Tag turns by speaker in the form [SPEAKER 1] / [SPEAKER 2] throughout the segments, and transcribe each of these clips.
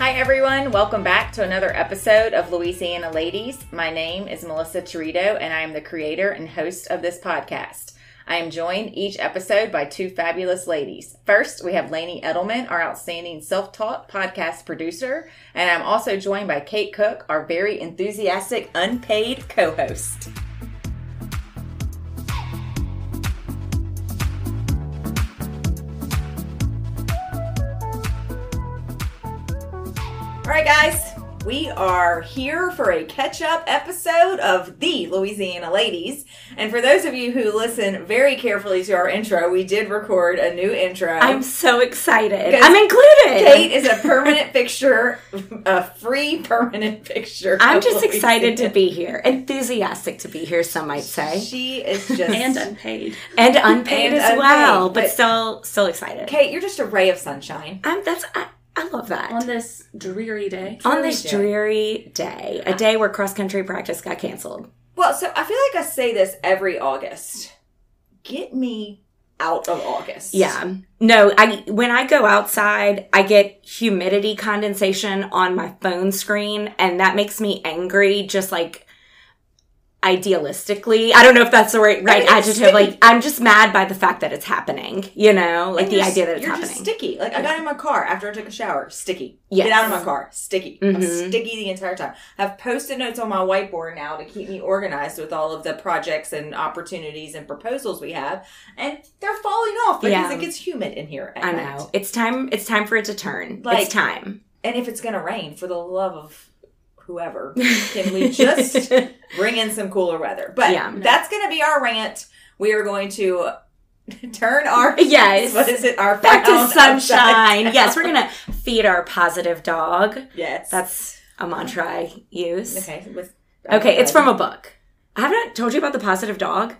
[SPEAKER 1] Hi, everyone. Welcome back to another episode of Louisiana Ladies. My name is Melissa Torito, and I am the creator and host of this podcast. I am joined each episode by two fabulous ladies. First, we have Lainey Edelman, our outstanding self taught podcast producer, and I'm also joined by Kate Cook, our very enthusiastic unpaid co host. Right, guys, we are here for a catch up episode of the Louisiana Ladies. And for those of you who listen very carefully to our intro, we did record a new intro.
[SPEAKER 2] I'm so excited. I'm included.
[SPEAKER 1] Kate is a permanent fixture, a free permanent fixture.
[SPEAKER 2] I'm just excited to be here. Enthusiastic to be here, some might say.
[SPEAKER 1] She is just.
[SPEAKER 3] and unpaid.
[SPEAKER 2] And unpaid
[SPEAKER 1] And
[SPEAKER 2] as
[SPEAKER 1] unpaid,
[SPEAKER 2] well, but,
[SPEAKER 1] but-
[SPEAKER 2] still still excited.
[SPEAKER 1] Kate, you're just a ray of sunshine.
[SPEAKER 2] I'm that's I, I love that.
[SPEAKER 3] On this dreary day.
[SPEAKER 2] On this
[SPEAKER 1] Dreary
[SPEAKER 2] dreary day, a day where cross country practice got canceled.
[SPEAKER 1] Well, so I feel like I say this every August. Get me out of August.
[SPEAKER 2] Yeah. No, I when I go outside, I get humidity condensation on my phone screen and that makes me angry just like idealistically. I don't know if that's the right, right adjective. Like I'm just mad by the fact that it's happening, you know? Like the idea that it's
[SPEAKER 1] you're
[SPEAKER 2] happening.
[SPEAKER 1] just sticky. Like I got in my car after I took a shower, sticky.
[SPEAKER 2] Yes.
[SPEAKER 1] Get out of my car, sticky. I'm
[SPEAKER 2] Mhm.
[SPEAKER 1] sticky the entire time. I have post-it notes on my whiteboard now to keep me organized with all of the projects and opportunities and proposals we have, and they're falling off because
[SPEAKER 2] Yeah.
[SPEAKER 1] it gets humid in here.
[SPEAKER 2] I
[SPEAKER 1] night.
[SPEAKER 2] know. It's time it's time for it to turn.
[SPEAKER 1] Like-
[SPEAKER 2] it's time.
[SPEAKER 1] And if it's gonna rain, for the love of whoever, can we just bring in some cooler weather? But
[SPEAKER 2] Yeah.
[SPEAKER 1] that's gonna be our rant. We are going to turn our
[SPEAKER 2] Yes.
[SPEAKER 1] What is it? Our
[SPEAKER 2] Back to sunshine. Yes, we're gonna feed our positive dog.
[SPEAKER 1] Yes.
[SPEAKER 2] That's a mantra I use.
[SPEAKER 1] okay. With
[SPEAKER 2] Okay, it's uh, from a book. I haven't told you about the positive dog.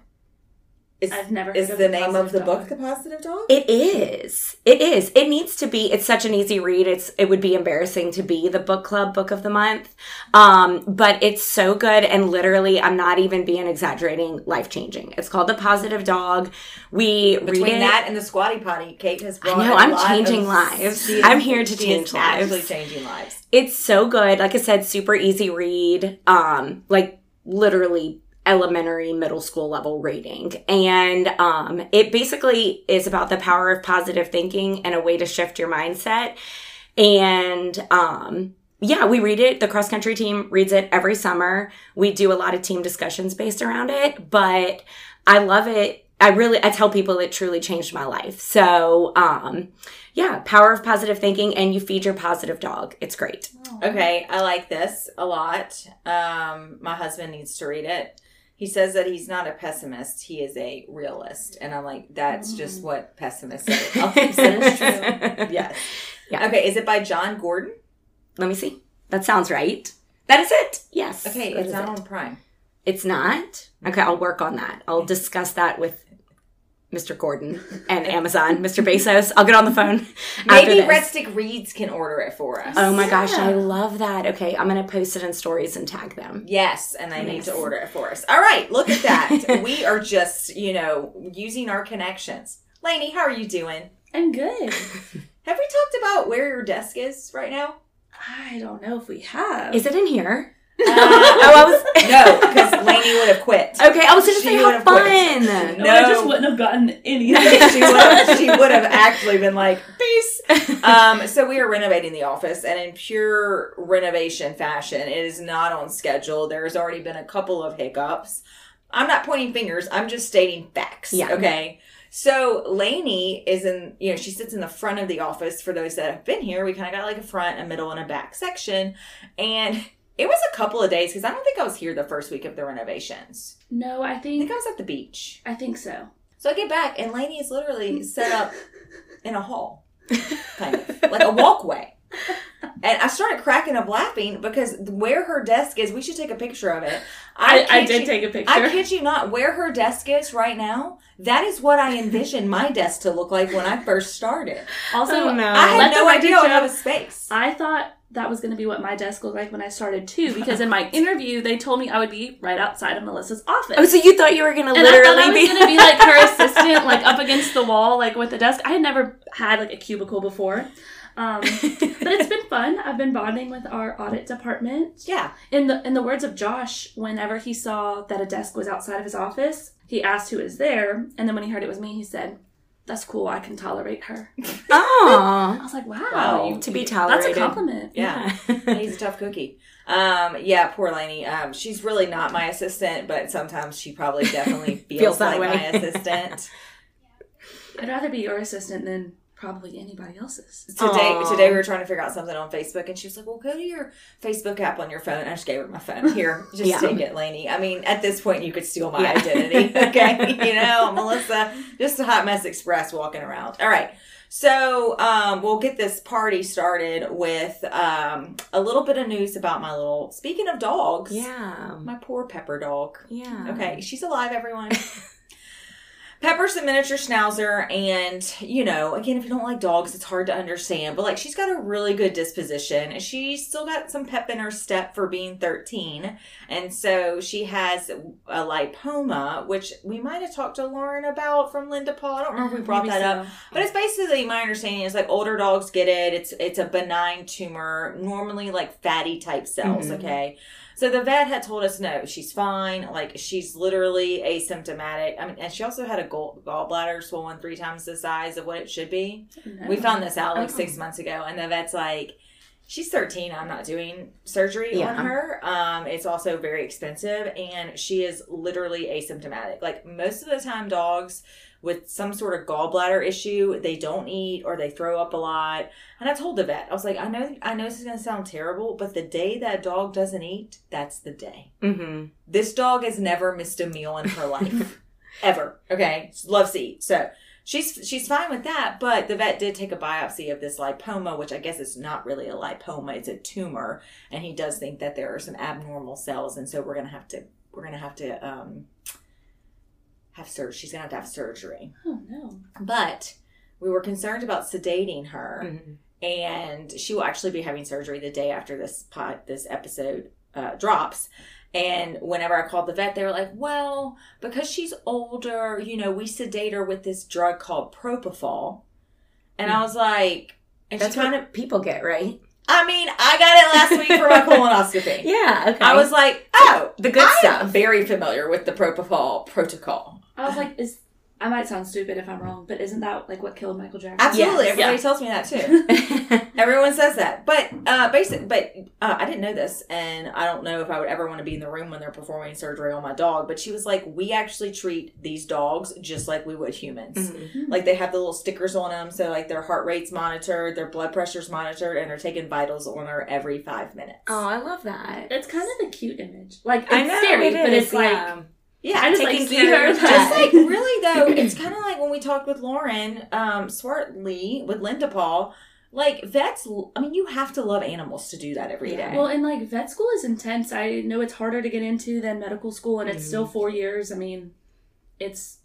[SPEAKER 1] Is,
[SPEAKER 3] I've never
[SPEAKER 1] is
[SPEAKER 3] of
[SPEAKER 1] the
[SPEAKER 3] The
[SPEAKER 1] name of the
[SPEAKER 3] Dog.
[SPEAKER 1] book the positive dog?
[SPEAKER 2] It is. It is. It needs to be. It's such an easy read. It's. It would be embarrassing to be the book club book of the month. Um, but it's so good and literally, I'm not even being exaggerating. Life changing. It's called The Positive Dog. We
[SPEAKER 1] Between
[SPEAKER 2] read it.
[SPEAKER 1] that and the squatty potty, Kate has brought.
[SPEAKER 2] know,
[SPEAKER 1] a
[SPEAKER 2] I'm
[SPEAKER 1] lot
[SPEAKER 2] changing lives.
[SPEAKER 1] she is-
[SPEAKER 2] I'm here to
[SPEAKER 1] she
[SPEAKER 2] change
[SPEAKER 1] is Actually,
[SPEAKER 2] lives.
[SPEAKER 1] changing lives.
[SPEAKER 2] It's so good. Like I said, super easy read. Um, like literally elementary middle school level rating. And um it basically is about the power of positive thinking and a way to shift your mindset. And um yeah, we read it. The cross country team reads it every summer. We do a lot of team discussions based around it, but I love it. I really I tell people it truly changed my life. So, um yeah, power of positive thinking and you feed your positive dog. It's great.
[SPEAKER 1] Okay, I like this a lot. Um, my husband needs to read it. He says that he's not a pessimist; he is a realist, and I'm like, that's just mm. what pessimists say. I'll keep saying it's true. Yes.
[SPEAKER 2] Yeah.
[SPEAKER 1] Okay, is it by Jon Gordon?
[SPEAKER 2] Let me see. That sounds right. That is it. Yes.
[SPEAKER 1] Okay, it's not
[SPEAKER 2] it.
[SPEAKER 1] on Prime.
[SPEAKER 2] It's not? Okay, I'll work on that. I'll discuss that with Mr. Gordon and Amazon, Mr. Bezos. I'll get on the phone. after
[SPEAKER 1] Maybe
[SPEAKER 2] this.
[SPEAKER 1] Red Stick Reads can order it for us.
[SPEAKER 2] Oh my gosh, I love that. Okay, I'm going to post it in stories and tag them.
[SPEAKER 1] Yes, and they need to order it for us. All right, look at that. we are just, you know, using our connections. Lainey, how are you doing?
[SPEAKER 3] I'm good.
[SPEAKER 1] Have we talked about where your desk is right now?
[SPEAKER 3] I don't know if we have.
[SPEAKER 2] Is it in here?
[SPEAKER 1] Uh,
[SPEAKER 2] oh, I was.
[SPEAKER 1] no, because Lainey would have quit.
[SPEAKER 2] Okay, I was going to
[SPEAKER 1] She
[SPEAKER 2] say
[SPEAKER 1] would
[SPEAKER 2] how
[SPEAKER 1] have quit.
[SPEAKER 2] fun.
[SPEAKER 3] no,
[SPEAKER 1] no.
[SPEAKER 3] I just wouldn't have gotten anything.
[SPEAKER 1] she would have, she would have actually been like, peace. Um, so we are renovating the office, and in pure renovation fashion, it is not on schedule. There's already been a couple of hiccups. I'm not pointing fingers. I'm just stating facts.
[SPEAKER 2] Yeah.
[SPEAKER 1] Okay. So Lainey is in, you know, she sits in the front of the office. For those that have been here, we kind of got like a front, a middle, and a back section. And it was a couple of days because I don't think I was here the first week of the renovations.
[SPEAKER 3] no, I
[SPEAKER 1] I think
[SPEAKER 3] think
[SPEAKER 1] I was at the beach.
[SPEAKER 3] I think so.
[SPEAKER 1] So I get back, and Lainey is literally set up in a hall, kind of like a walkway. And I started cracking up laughing because where her desk is, we should take a picture of it.
[SPEAKER 3] I, I
[SPEAKER 1] kid
[SPEAKER 3] did
[SPEAKER 1] you-
[SPEAKER 3] take a picture.
[SPEAKER 1] I kid you not, where her desk is right now, that is what I envisioned my desk to look like when I first started.
[SPEAKER 3] also,
[SPEAKER 2] Oh, no.
[SPEAKER 1] I had
[SPEAKER 3] let
[SPEAKER 1] no idea I would have a space.
[SPEAKER 3] I thought that was going to be what my desk looked like when I started too, because in my interview they told me I would be right outside of Melissa's office.
[SPEAKER 2] Oh, so you thought you were going to
[SPEAKER 3] I
[SPEAKER 2] literally
[SPEAKER 3] I was
[SPEAKER 2] be.
[SPEAKER 3] going to be like her assistant, like up against the wall, like with the desk. I had never had like a cubicle before. Um, but it's been fun. I've been bonding with our audit department.
[SPEAKER 1] Yeah.
[SPEAKER 3] In the in the words of Josh, whenever he saw that a desk was outside of his office, he asked who was there, and then when he heard it was me, he said, "That's cool. I can tolerate her."
[SPEAKER 2] Oh, I
[SPEAKER 3] was like, "Wow,
[SPEAKER 1] Wow.
[SPEAKER 3] you-
[SPEAKER 2] to be tolerated.
[SPEAKER 3] that's a compliment."
[SPEAKER 1] Yeah. He's a tough cookie. Um, yeah, poor Lainey. Um, she's really not my assistant, but sometimes she probably definitely feels,
[SPEAKER 2] Feels
[SPEAKER 1] like
[SPEAKER 2] way.
[SPEAKER 1] my assistant.
[SPEAKER 3] I'd rather be your assistant than probably anybody else's.
[SPEAKER 1] today
[SPEAKER 2] Aw.
[SPEAKER 1] today we were trying to figure out something on Facebook and she was like, Well go to your Facebook app on your phone. I just gave her my phone. Here, just
[SPEAKER 2] Yeah.
[SPEAKER 1] take it, Lainey. I mean, at this point you could steal my
[SPEAKER 2] Yeah.
[SPEAKER 1] identity. Okay. you know, Melissa, just a hot mess express walking around. All right. So um, we'll get this party started with um, a little bit of news about my little. Speaking of dogs,
[SPEAKER 2] yeah.
[SPEAKER 1] my poor Pepper dog.
[SPEAKER 2] Yeah.
[SPEAKER 1] Okay, she's alive, everyone. Pepper's a miniature schnauzer, and you know, again, if you don't like dogs, it's hard to understand. But like, she's got a really good disposition. And she's still got some pep in her step for being 13, and so she has a lipoma, which we might have talked to Lauren about from Linda Paul. I don't remember if we brought
[SPEAKER 3] Maybe
[SPEAKER 1] that up, but it's basically my understanding is like older dogs get it. It's it's a benign tumor, normally like fatty type cells.
[SPEAKER 2] Mhm.
[SPEAKER 1] Okay, so the vet had told us no, she's fine. Like she's literally asymptomatic. I mean, and she also had a gall- gallbladder swollen three times the size of what it should be.
[SPEAKER 3] No.
[SPEAKER 1] We found this out like
[SPEAKER 3] Oh.
[SPEAKER 1] six months ago, and the vet's like. She's 13. I'm not doing surgery
[SPEAKER 2] Yeah.
[SPEAKER 1] on her. Um, it's also very expensive, and she is literally asymptomatic. Like most of the time, dogs with some sort of gallbladder issue, they don't eat or they throw up a lot. And I told the vet, I was like, I know, I know this is gonna sound terrible, but the day that dog doesn't eat, that's the day.
[SPEAKER 2] Mm-hmm.
[SPEAKER 1] This dog has never missed a meal in her life, ever. Okay, loves to eat. So she's she's fine with that. But the vet did take a biopsy of this lipoma, which I guess is not really a lipoma; it's a tumor, and he does think that there are some abnormal cells, and so we're gonna have to we're gonna have to um have surgery. She's gonna have to have surgery.
[SPEAKER 3] Oh no.
[SPEAKER 1] But we were concerned about sedating her
[SPEAKER 2] Mm-hmm.
[SPEAKER 1] and she will actually be having surgery the day after this pod this episode uh, drops and whenever i called the vet they were like well because she's older you know we sedate her with this drug called propofol and i was like and
[SPEAKER 2] That's
[SPEAKER 1] kind
[SPEAKER 2] what
[SPEAKER 1] of
[SPEAKER 2] people get, right?
[SPEAKER 1] i mean i got it last week for my colonoscopy
[SPEAKER 2] Yeah. Okay.
[SPEAKER 1] i was like oh
[SPEAKER 2] the good
[SPEAKER 1] I
[SPEAKER 2] stuff.
[SPEAKER 1] very familiar with the propofol protocol
[SPEAKER 3] I was like, is I might sound stupid if I'm wrong, but isn't that like what killed Michael Jackson?
[SPEAKER 1] absolutely
[SPEAKER 2] Yes.
[SPEAKER 1] everybody
[SPEAKER 3] Yeah.
[SPEAKER 1] tells me that too Everyone says that, but uh, basic. But uh, I didn't know this, and I don't know if I would ever want to be in the room when they're performing surgery on my dog. But she was like, "We actually treat these dogs just like we would humans.
[SPEAKER 2] Mhm.
[SPEAKER 1] Like they have the little stickers on them, so like their heart rate's monitored, their blood pressure's monitored, and they're taking vitals on her every five minutes.
[SPEAKER 2] Oh, I love that.
[SPEAKER 3] It's kind of a cute image. Like it's
[SPEAKER 2] I know
[SPEAKER 3] scary,
[SPEAKER 2] it
[SPEAKER 3] but
[SPEAKER 2] is,
[SPEAKER 3] it's like
[SPEAKER 2] yeah.
[SPEAKER 3] I just like see her
[SPEAKER 2] of
[SPEAKER 3] as
[SPEAKER 2] that.
[SPEAKER 1] just like really though, it's kind of like when we talked with Lauren um, Swartley with Linda Paul. Like vets, I mean, you have to love animals to do that every day.
[SPEAKER 2] Yeah.
[SPEAKER 3] Well, and like vet school is intense. I know it's harder to get into than medical school, and it's still
[SPEAKER 2] Mm-hmm.
[SPEAKER 3] four years. I mean, it's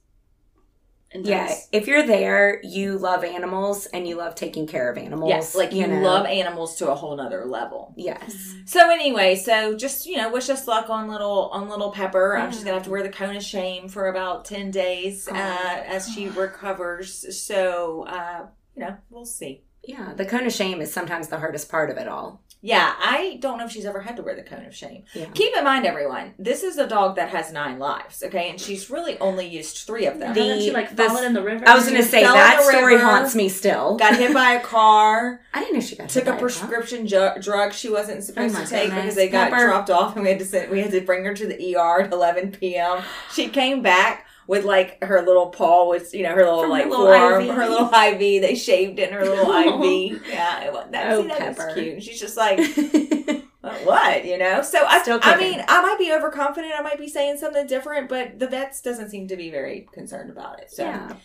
[SPEAKER 3] intense.
[SPEAKER 2] Yeah, if you're there, you love animals and you love taking care of animals.
[SPEAKER 1] Yes, like you,
[SPEAKER 2] know.
[SPEAKER 1] love animals to a whole nother level.
[SPEAKER 2] Yes.
[SPEAKER 1] So anyway, so just you know, wish us luck on little on little Pepper. I'm just gonna have to wear the cone of shame for about ten days uh, as she recovers. So uh, you know, we'll see.
[SPEAKER 2] Yeah, the cone of shame is sometimes the hardest part of it all.
[SPEAKER 1] Yeah, I don't know if she's ever had to wear the cone of shame.
[SPEAKER 2] Yeah.
[SPEAKER 1] Keep in mind, everyone, this is a dog that has nine lives. Okay, and she's really only used three of them.
[SPEAKER 2] The-
[SPEAKER 3] Haven't she like
[SPEAKER 2] this-
[SPEAKER 3] fallen in the river?
[SPEAKER 2] I was going to say that story
[SPEAKER 1] river,
[SPEAKER 2] haunts me still.
[SPEAKER 1] Got hit by a car.
[SPEAKER 2] I didn't know she got
[SPEAKER 1] took
[SPEAKER 2] hit
[SPEAKER 1] a
[SPEAKER 2] by car.
[SPEAKER 1] prescription ju- drug she wasn't supposed
[SPEAKER 2] Oh
[SPEAKER 1] to take
[SPEAKER 2] goodness.
[SPEAKER 1] because they got
[SPEAKER 2] Pepper.
[SPEAKER 1] dropped off and we had to send, we had to bring her to the ER at 11 p.m. She came back with like her little paw was you know her little
[SPEAKER 2] From her
[SPEAKER 1] like
[SPEAKER 2] little
[SPEAKER 1] forearm
[SPEAKER 2] IV.
[SPEAKER 1] her little IV they shaved in her little IV yeah it was, that,
[SPEAKER 2] Oh,
[SPEAKER 1] see, that
[SPEAKER 2] Pepper.
[SPEAKER 1] cute she's just like "Uh, what you know so I,
[SPEAKER 2] Still
[SPEAKER 1] I mean I might be overconfident I might be saying something different but the vets doesn't seem to be very concerned about it so
[SPEAKER 2] yeah.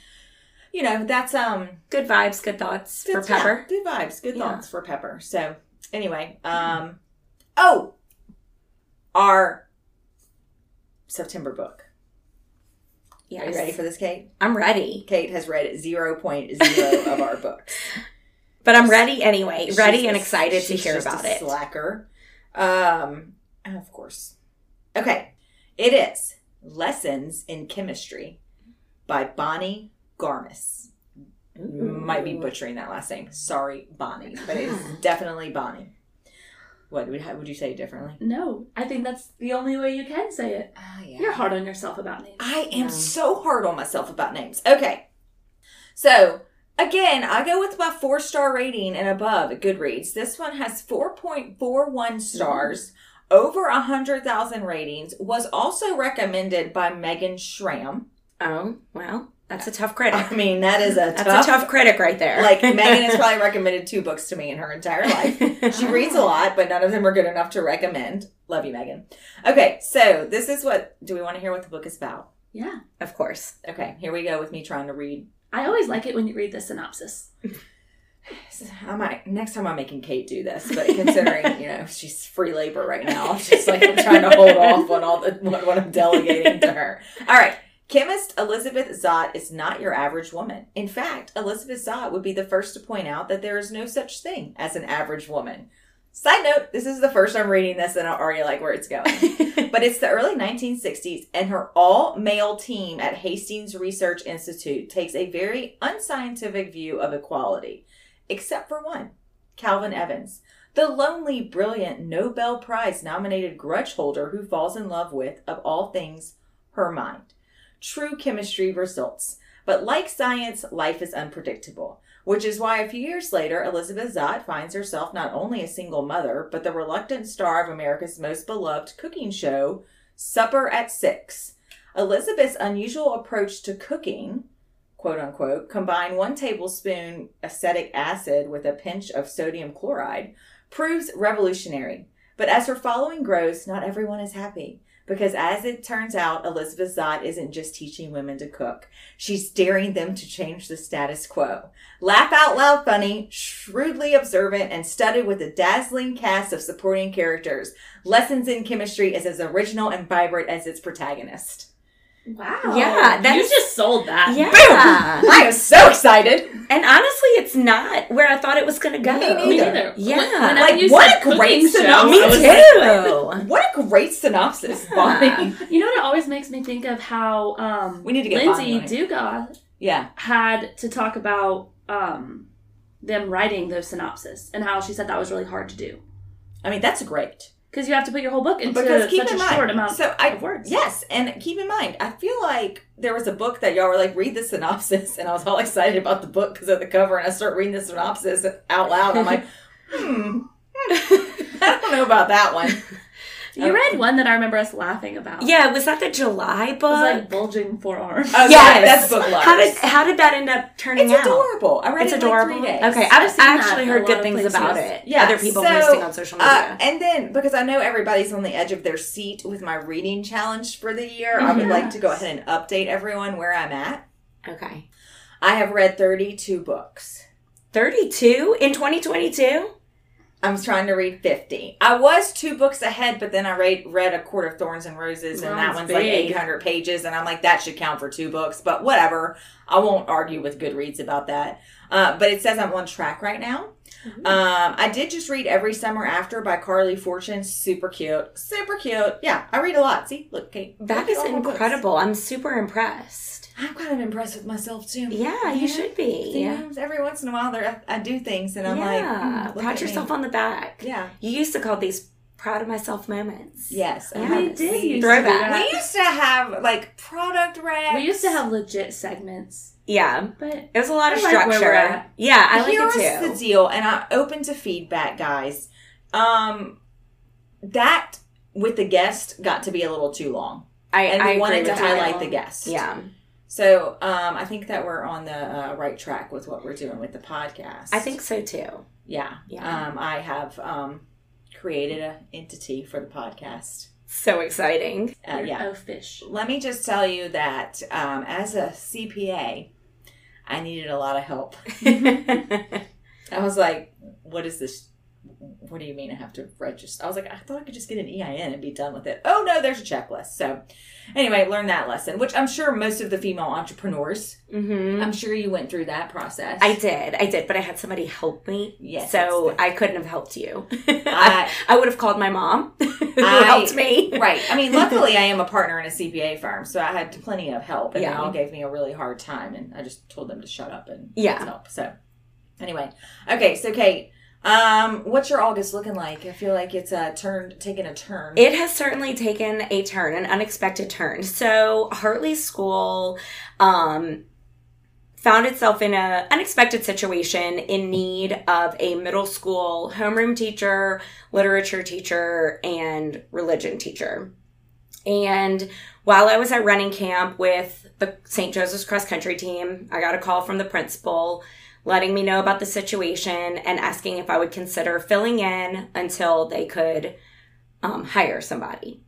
[SPEAKER 1] you know that's um
[SPEAKER 2] Good vibes, good thoughts for
[SPEAKER 1] yeah,
[SPEAKER 2] Pepper.
[SPEAKER 1] good vibes, good
[SPEAKER 2] Yeah.
[SPEAKER 1] thoughts for Pepper. So anyway, um oh our September book.
[SPEAKER 2] Yes.
[SPEAKER 1] Are you ready for this, Kate?
[SPEAKER 2] I'm ready.
[SPEAKER 1] Kate has read 0.0 of our books.
[SPEAKER 2] But I'm ready anyway.
[SPEAKER 1] She's
[SPEAKER 2] ready and
[SPEAKER 1] a-
[SPEAKER 2] excited to hear about
[SPEAKER 1] a
[SPEAKER 2] it.
[SPEAKER 1] Slacker. Um of course. Okay. It is Lessons in Chemistry by Bonnie Garmus. Might be butchering that last name. Sorry, Bonnie, but it is definitely Bonnie. What would how would you say it differently?
[SPEAKER 3] No, I think that's the only way you can say it.
[SPEAKER 1] Oh yeah.
[SPEAKER 3] You're hard on yourself about names.
[SPEAKER 1] I am
[SPEAKER 2] Yeah.
[SPEAKER 1] so hard on myself about names. Okay. So, again, I go with my four star rating and above at Goodreads. This one has 4.41 stars, over a 100,000 ratings, was also recommended by Megan Schramm.
[SPEAKER 2] Oh, well, that's a tough critic.
[SPEAKER 1] I mean, that is a
[SPEAKER 2] That's
[SPEAKER 1] tough,
[SPEAKER 2] a tough critic right there.
[SPEAKER 1] Like, Megan has probably recommended two books to me in her entire life. She reads a lot, but none of them are good enough to recommend. Love you, Megan. Okay, so this is what, do we want to hear what the book is about?
[SPEAKER 3] Yeah.
[SPEAKER 2] Of course.
[SPEAKER 1] Okay, here we go with me trying to read
[SPEAKER 3] I always like it when you read the synopsis.
[SPEAKER 1] I might next time I'm making Kate do this, but considering you know she's free labor right now, I'm just like I'm trying to hold off on all the what, what I'm delegating to her. All right, chemist Elizabeth Zott is not your average woman. In fact, Elizabeth Zott would be the first to point out that there is no such thing as an average woman. Side note: This is the first I'm reading this, and I already like where it's going. But it's the early 1960s, and her all male team at Hastings Research Institute takes a very unscientific view of equality, except for one Calvin Evans, the lonely, brilliant Nobel Prize nominated grudge holder who falls in love with, of all things, her mind. True chemistry results. But like science, life is unpredictable, which is why a few years later, Elizabeth Zott finds herself not only a single mother, but the reluctant star of America's most beloved cooking show, Supper at Six. Elizabeth's unusual approach to cooking, quote unquote, combine one tablespoon acetic acid with a pinch of sodium chloride, proves revolutionary. But as her following grows, not everyone is happy. Because as it turns out, Elizabeth Zott isn't just teaching women to cook. She's daring them to change the status quo. Laugh out loud funny, shrewdly observant, and studded with a dazzling cast of supporting characters. Lessons in Chemistry is as original and vibrant as its protagonist.
[SPEAKER 3] Wow.
[SPEAKER 2] Yeah,
[SPEAKER 3] you
[SPEAKER 2] that's-
[SPEAKER 3] just sold that.
[SPEAKER 2] Yeah.
[SPEAKER 1] I am so excited!
[SPEAKER 2] And honestly, it's not where I thought it was going to go.
[SPEAKER 1] Me
[SPEAKER 3] Me
[SPEAKER 1] neither.
[SPEAKER 3] neither.
[SPEAKER 2] Yeah.
[SPEAKER 3] When- whenever
[SPEAKER 1] Like, what a great synopsis.
[SPEAKER 3] show,
[SPEAKER 2] Me too.
[SPEAKER 3] like,
[SPEAKER 1] What a great synopsis, Bonnie.
[SPEAKER 3] you know what it always makes me think of how um,
[SPEAKER 1] We need to get
[SPEAKER 3] Lindsay
[SPEAKER 1] on
[SPEAKER 3] Dugas
[SPEAKER 1] Yeah.
[SPEAKER 3] had to talk about um, them writing those synopsis and how she said that was really hard to do
[SPEAKER 1] I mean, that's great.
[SPEAKER 3] Because you have to put your whole book into
[SPEAKER 1] Because keep
[SPEAKER 3] such
[SPEAKER 1] in
[SPEAKER 3] a
[SPEAKER 1] mind,
[SPEAKER 3] short amount
[SPEAKER 1] so I,
[SPEAKER 3] of words.
[SPEAKER 1] Yes, and keep in mind, I feel like there was a book that y'all were like, read the synopsis, and I was all excited about the book because of the cover, and I start reading the synopsis out loud. I'm like, hmm, I don't know about that one.
[SPEAKER 3] You read um, one that I remember us laughing about.
[SPEAKER 2] Yeah, was that the July book?
[SPEAKER 3] It was like bulging forearms.
[SPEAKER 1] Oh,
[SPEAKER 2] yes,
[SPEAKER 1] that's book lovers.
[SPEAKER 2] How did how did that end up turning
[SPEAKER 1] it's
[SPEAKER 2] out?
[SPEAKER 1] It's adorable. I read
[SPEAKER 2] it's
[SPEAKER 1] it
[SPEAKER 2] adorable.
[SPEAKER 1] Like
[SPEAKER 2] okay,
[SPEAKER 3] I've, i
[SPEAKER 2] actually heard good things about it.
[SPEAKER 1] Yeah,
[SPEAKER 2] other people
[SPEAKER 1] so,
[SPEAKER 2] posting on social media.
[SPEAKER 1] Uh, and then because I know everybody's on the edge of their seat with my reading challenge for the year, mm-hmm. I would like to go ahead and update everyone where I'm at.
[SPEAKER 2] Okay,
[SPEAKER 1] I have read 32 books.
[SPEAKER 2] 32 in 2022. I
[SPEAKER 1] was trying to read 50. I was two books ahead, but then I read, read A Court of Thorns and Roses, and that one's
[SPEAKER 3] big.
[SPEAKER 1] like 800 pages. And I'm like, that should count for two books, but whatever. I won't argue with Goodreads about that. Uh, but it says I'm on track right now.
[SPEAKER 3] Mm-hmm.
[SPEAKER 1] Um, I did just read Every Summer After by Carly Fortune. Super cute. Super cute. Yeah, I read a lot. See, look, Kate.
[SPEAKER 2] That is
[SPEAKER 1] incredible. Books.
[SPEAKER 2] I'm super impressed.
[SPEAKER 1] I'm kind of impressed with myself, too.
[SPEAKER 2] Yeah, you should be. Yeah,
[SPEAKER 1] every once in a while, there I, I do things, and I'm like, mm,
[SPEAKER 2] pat yourself
[SPEAKER 1] me.
[SPEAKER 2] on the back.
[SPEAKER 1] Yeah.
[SPEAKER 2] You used to call these proud of myself moments.
[SPEAKER 1] Yes. I
[SPEAKER 2] Yeah.
[SPEAKER 3] We did
[SPEAKER 1] We
[SPEAKER 3] used
[SPEAKER 2] Throwback.
[SPEAKER 3] to.
[SPEAKER 1] We used to have like product racks.
[SPEAKER 3] We used to have legit segments,
[SPEAKER 2] Yeah.
[SPEAKER 3] but
[SPEAKER 2] It was a lot of
[SPEAKER 3] I like where
[SPEAKER 2] structure.
[SPEAKER 3] we're at.
[SPEAKER 2] Yeah, I like
[SPEAKER 1] Here's
[SPEAKER 2] it too.
[SPEAKER 1] the deal, and I'm open to feedback, guys. Um, that with the guest got to be a little too long,
[SPEAKER 2] I,
[SPEAKER 1] and
[SPEAKER 2] I
[SPEAKER 1] we wanted
[SPEAKER 2] agree
[SPEAKER 1] to
[SPEAKER 2] with that.
[SPEAKER 1] highlight the guest.
[SPEAKER 2] Yeah,
[SPEAKER 1] So, um, I think that we're on the uh, right track with what we're doing with the podcast.
[SPEAKER 2] I think so too.
[SPEAKER 1] yeah.
[SPEAKER 2] Yeah.
[SPEAKER 1] Um, I have um created an entity for the podcast.
[SPEAKER 2] So exciting.
[SPEAKER 1] Uh,
[SPEAKER 3] You're
[SPEAKER 1] yeah.
[SPEAKER 3] a fish.
[SPEAKER 1] Let me just tell you that um, as a CPA, I needed a lot of help. I was like, what is this? What do you mean I have to register? I was like, I thought I could just get an EIN and be done with it. Oh no, there's a checklist. So anyway, learn that lesson, which I'm sure most of the female entrepreneurs,
[SPEAKER 2] hmm
[SPEAKER 1] I'm sure you went through that process.
[SPEAKER 2] I did, I did, but I had somebody help me.
[SPEAKER 1] Yes,
[SPEAKER 2] so I couldn't have helped you.
[SPEAKER 1] I-
[SPEAKER 2] I, would have called my mom, who
[SPEAKER 1] I-
[SPEAKER 2] helped me.
[SPEAKER 1] right. I mean, luckily I am a partner in a CPA firm, so I had plenty of help, and
[SPEAKER 2] Yeah.
[SPEAKER 1] they all gave me a really hard time, and I just told them to shut up and
[SPEAKER 2] Yeah.
[SPEAKER 1] help. So anyway, okay, so Kate, um, what's your August looking like? I feel like it's a turn, taking a turn.
[SPEAKER 2] It has certainly taken a turn, an unexpected turn. So Hartley School um, found itself in an unexpected situation in need of a middle school homeroom teacher, literature teacher, and religion teacher. And while I was at running camp with the St. Joseph's cross country team, I got a call from the principal letting me know about the situation and asking if I would consider filling in until they could um, hire somebody.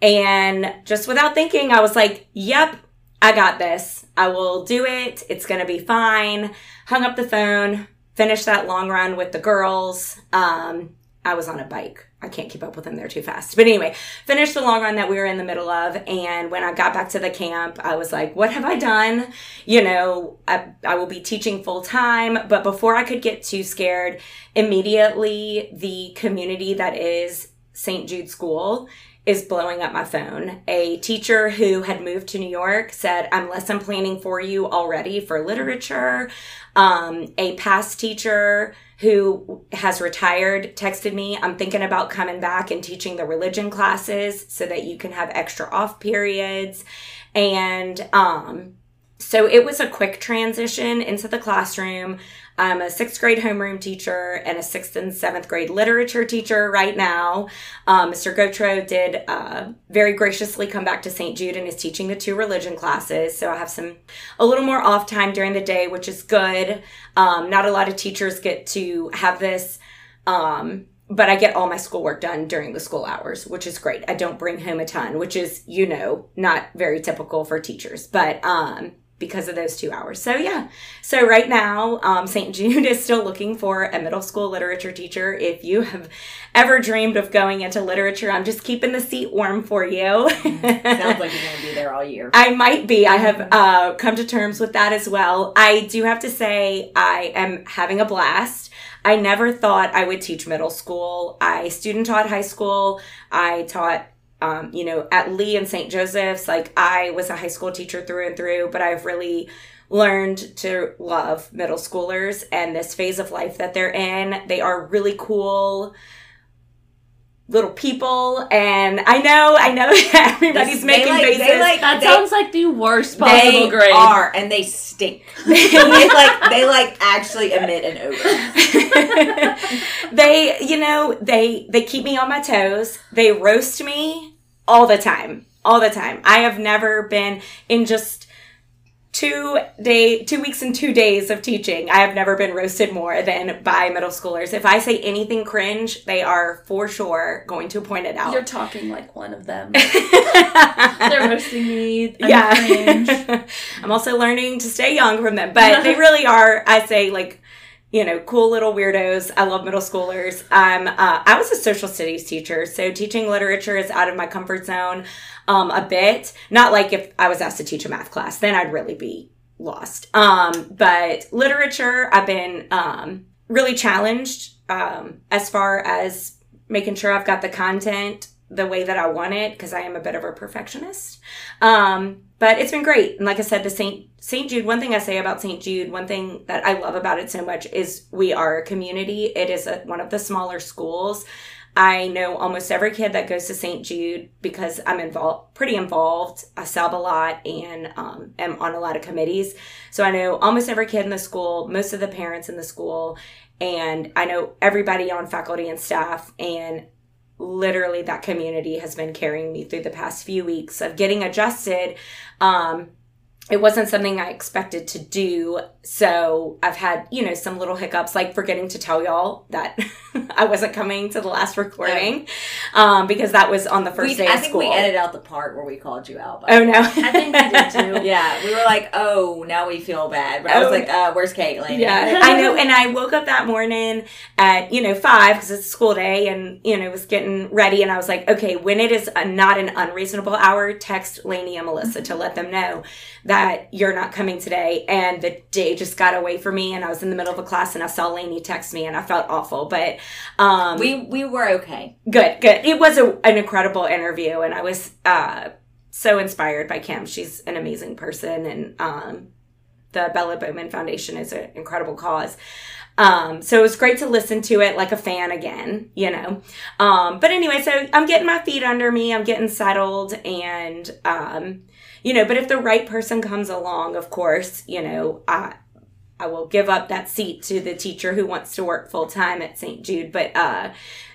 [SPEAKER 2] And just without thinking, I was like, yep, I got this. I will do it. It's going to be fine. Hung up the phone, finished that long run with the girls. Um, I was on a bike. I can't keep up with them. They're too fast. But anyway, finished the long run that we were in the middle of. And when I got back to the camp, I was like, what have I done? You know, I, I will be teaching full time. But before I could get too scared, immediately the community that is St. Jude School is blowing up my phone. A teacher who had moved to New York said, I'm lesson planning for you already for literature. Um, a past teacher who has retired texted me, I'm thinking about coming back and teaching the religion classes so that you can have extra off periods. And, um, so it was a quick transition into the classroom. I'm a sixth grade homeroom teacher and a sixth and seventh grade literature teacher right now. Um, Mr. Gotro did uh, very graciously come back to St. Jude and is teaching the two religion classes. So I have some a little more off time during the day, which is good. Um, not a lot of teachers get to have this. Um, but I get all my schoolwork done during the school hours, which is great. I don't bring home a ton, which is, you know, not very typical for teachers, but um, because of those two hours. So yeah. So right now, um, St. Jude is still looking for a middle school literature teacher. If you have ever dreamed of going into literature, I'm just keeping the seat warm for you.
[SPEAKER 1] Sounds like you're going to be there all year.
[SPEAKER 2] I might be. I have uh, come to terms with that as well. I do have to say, I am having a blast. I never thought I would teach middle school. I student taught high school. I taught, um, you know, at Lee and St. Joseph's. Like, I was a high school teacher through and through, but I've really learned to love middle schoolers and this phase of life that they're in. They are really cool little people and I know I know that everybody's
[SPEAKER 1] They
[SPEAKER 2] making
[SPEAKER 1] like- they
[SPEAKER 2] faces
[SPEAKER 1] like-
[SPEAKER 3] That
[SPEAKER 1] They-
[SPEAKER 3] sounds like the worst possible
[SPEAKER 1] They
[SPEAKER 3] grade.
[SPEAKER 1] are, and they stink. they like they like actually emit an odor.
[SPEAKER 2] they you know they they keep me on my toes they roast me all the time all the time i have never been in just two day two weeks and two days of teaching i have never been roasted more than by middle schoolers if i say anything cringe they are for sure going to point it out
[SPEAKER 3] You're talking like one of them. They're roasting me. I'm
[SPEAKER 2] yeah
[SPEAKER 3] cringe.
[SPEAKER 2] i'm also learning to stay young from them but they really are i say like you know cool little weirdos. I love middle schoolers. I'm uh, i was a social studies teacher so teaching literature is out of my comfort zone um, a bit. Not like if i was asked to teach a math class then i'd really be lost. Um, but literature i've been um, really challenged um, as far as making sure i've got the content the way that i want it because i am a bit of a perfectionist um, but it's been great. And like I said, the St. St. Jude, one thing I say about St. Jude, one thing that I love about it so much is we are a community. It is a, one of the smaller schools. I know almost every kid that goes to St. Jude because I'm involved, pretty involved. I sub a lot and um, am on a lot of committees. So I know almost every kid in the school, most of the parents in the school, and I know everybody on faculty and staff. And literally that community has been carrying me through the past few weeks of getting adjusted. Um it wasn't something i expected to do. So i've had you know some little hiccups like forgetting to tell y'all that I wasn't coming to the last recording um, because that was on the first
[SPEAKER 1] We,
[SPEAKER 2] day
[SPEAKER 1] I
[SPEAKER 2] of
[SPEAKER 1] think we edited out the part where we called you out.
[SPEAKER 2] oh no,
[SPEAKER 3] I think we did too.
[SPEAKER 1] Yeah, we were like, oh, now we feel bad. But I was
[SPEAKER 2] Oh.
[SPEAKER 1] like, uh, where's Caitlin?
[SPEAKER 2] Yeah, I know. And I woke up that morning at, you know, five because it's school day and, you know, was getting ready. And I was like, okay, when it is a, not an unreasonable hour, text Lainey and Melissa to let them know that you're not coming today. And the day just got away from me. And I was in the middle of a class and I saw Lainey text me and I felt awful. But, um,
[SPEAKER 1] We we were okay.
[SPEAKER 2] good, good. It was a, an incredible interview. And I was, uh, so inspired by Kim. She's an amazing person. And, um, the Bella Bowman Foundation is an incredible cause. Um, so it was great to listen to it like a fan again, you know. Um, but anyway, so I'm getting my feet under me, I'm getting settled, and um, you know, but if the right person comes along, of course, you know, I I will give up that seat to the teacher who wants to work full time at St. Jude. But uh,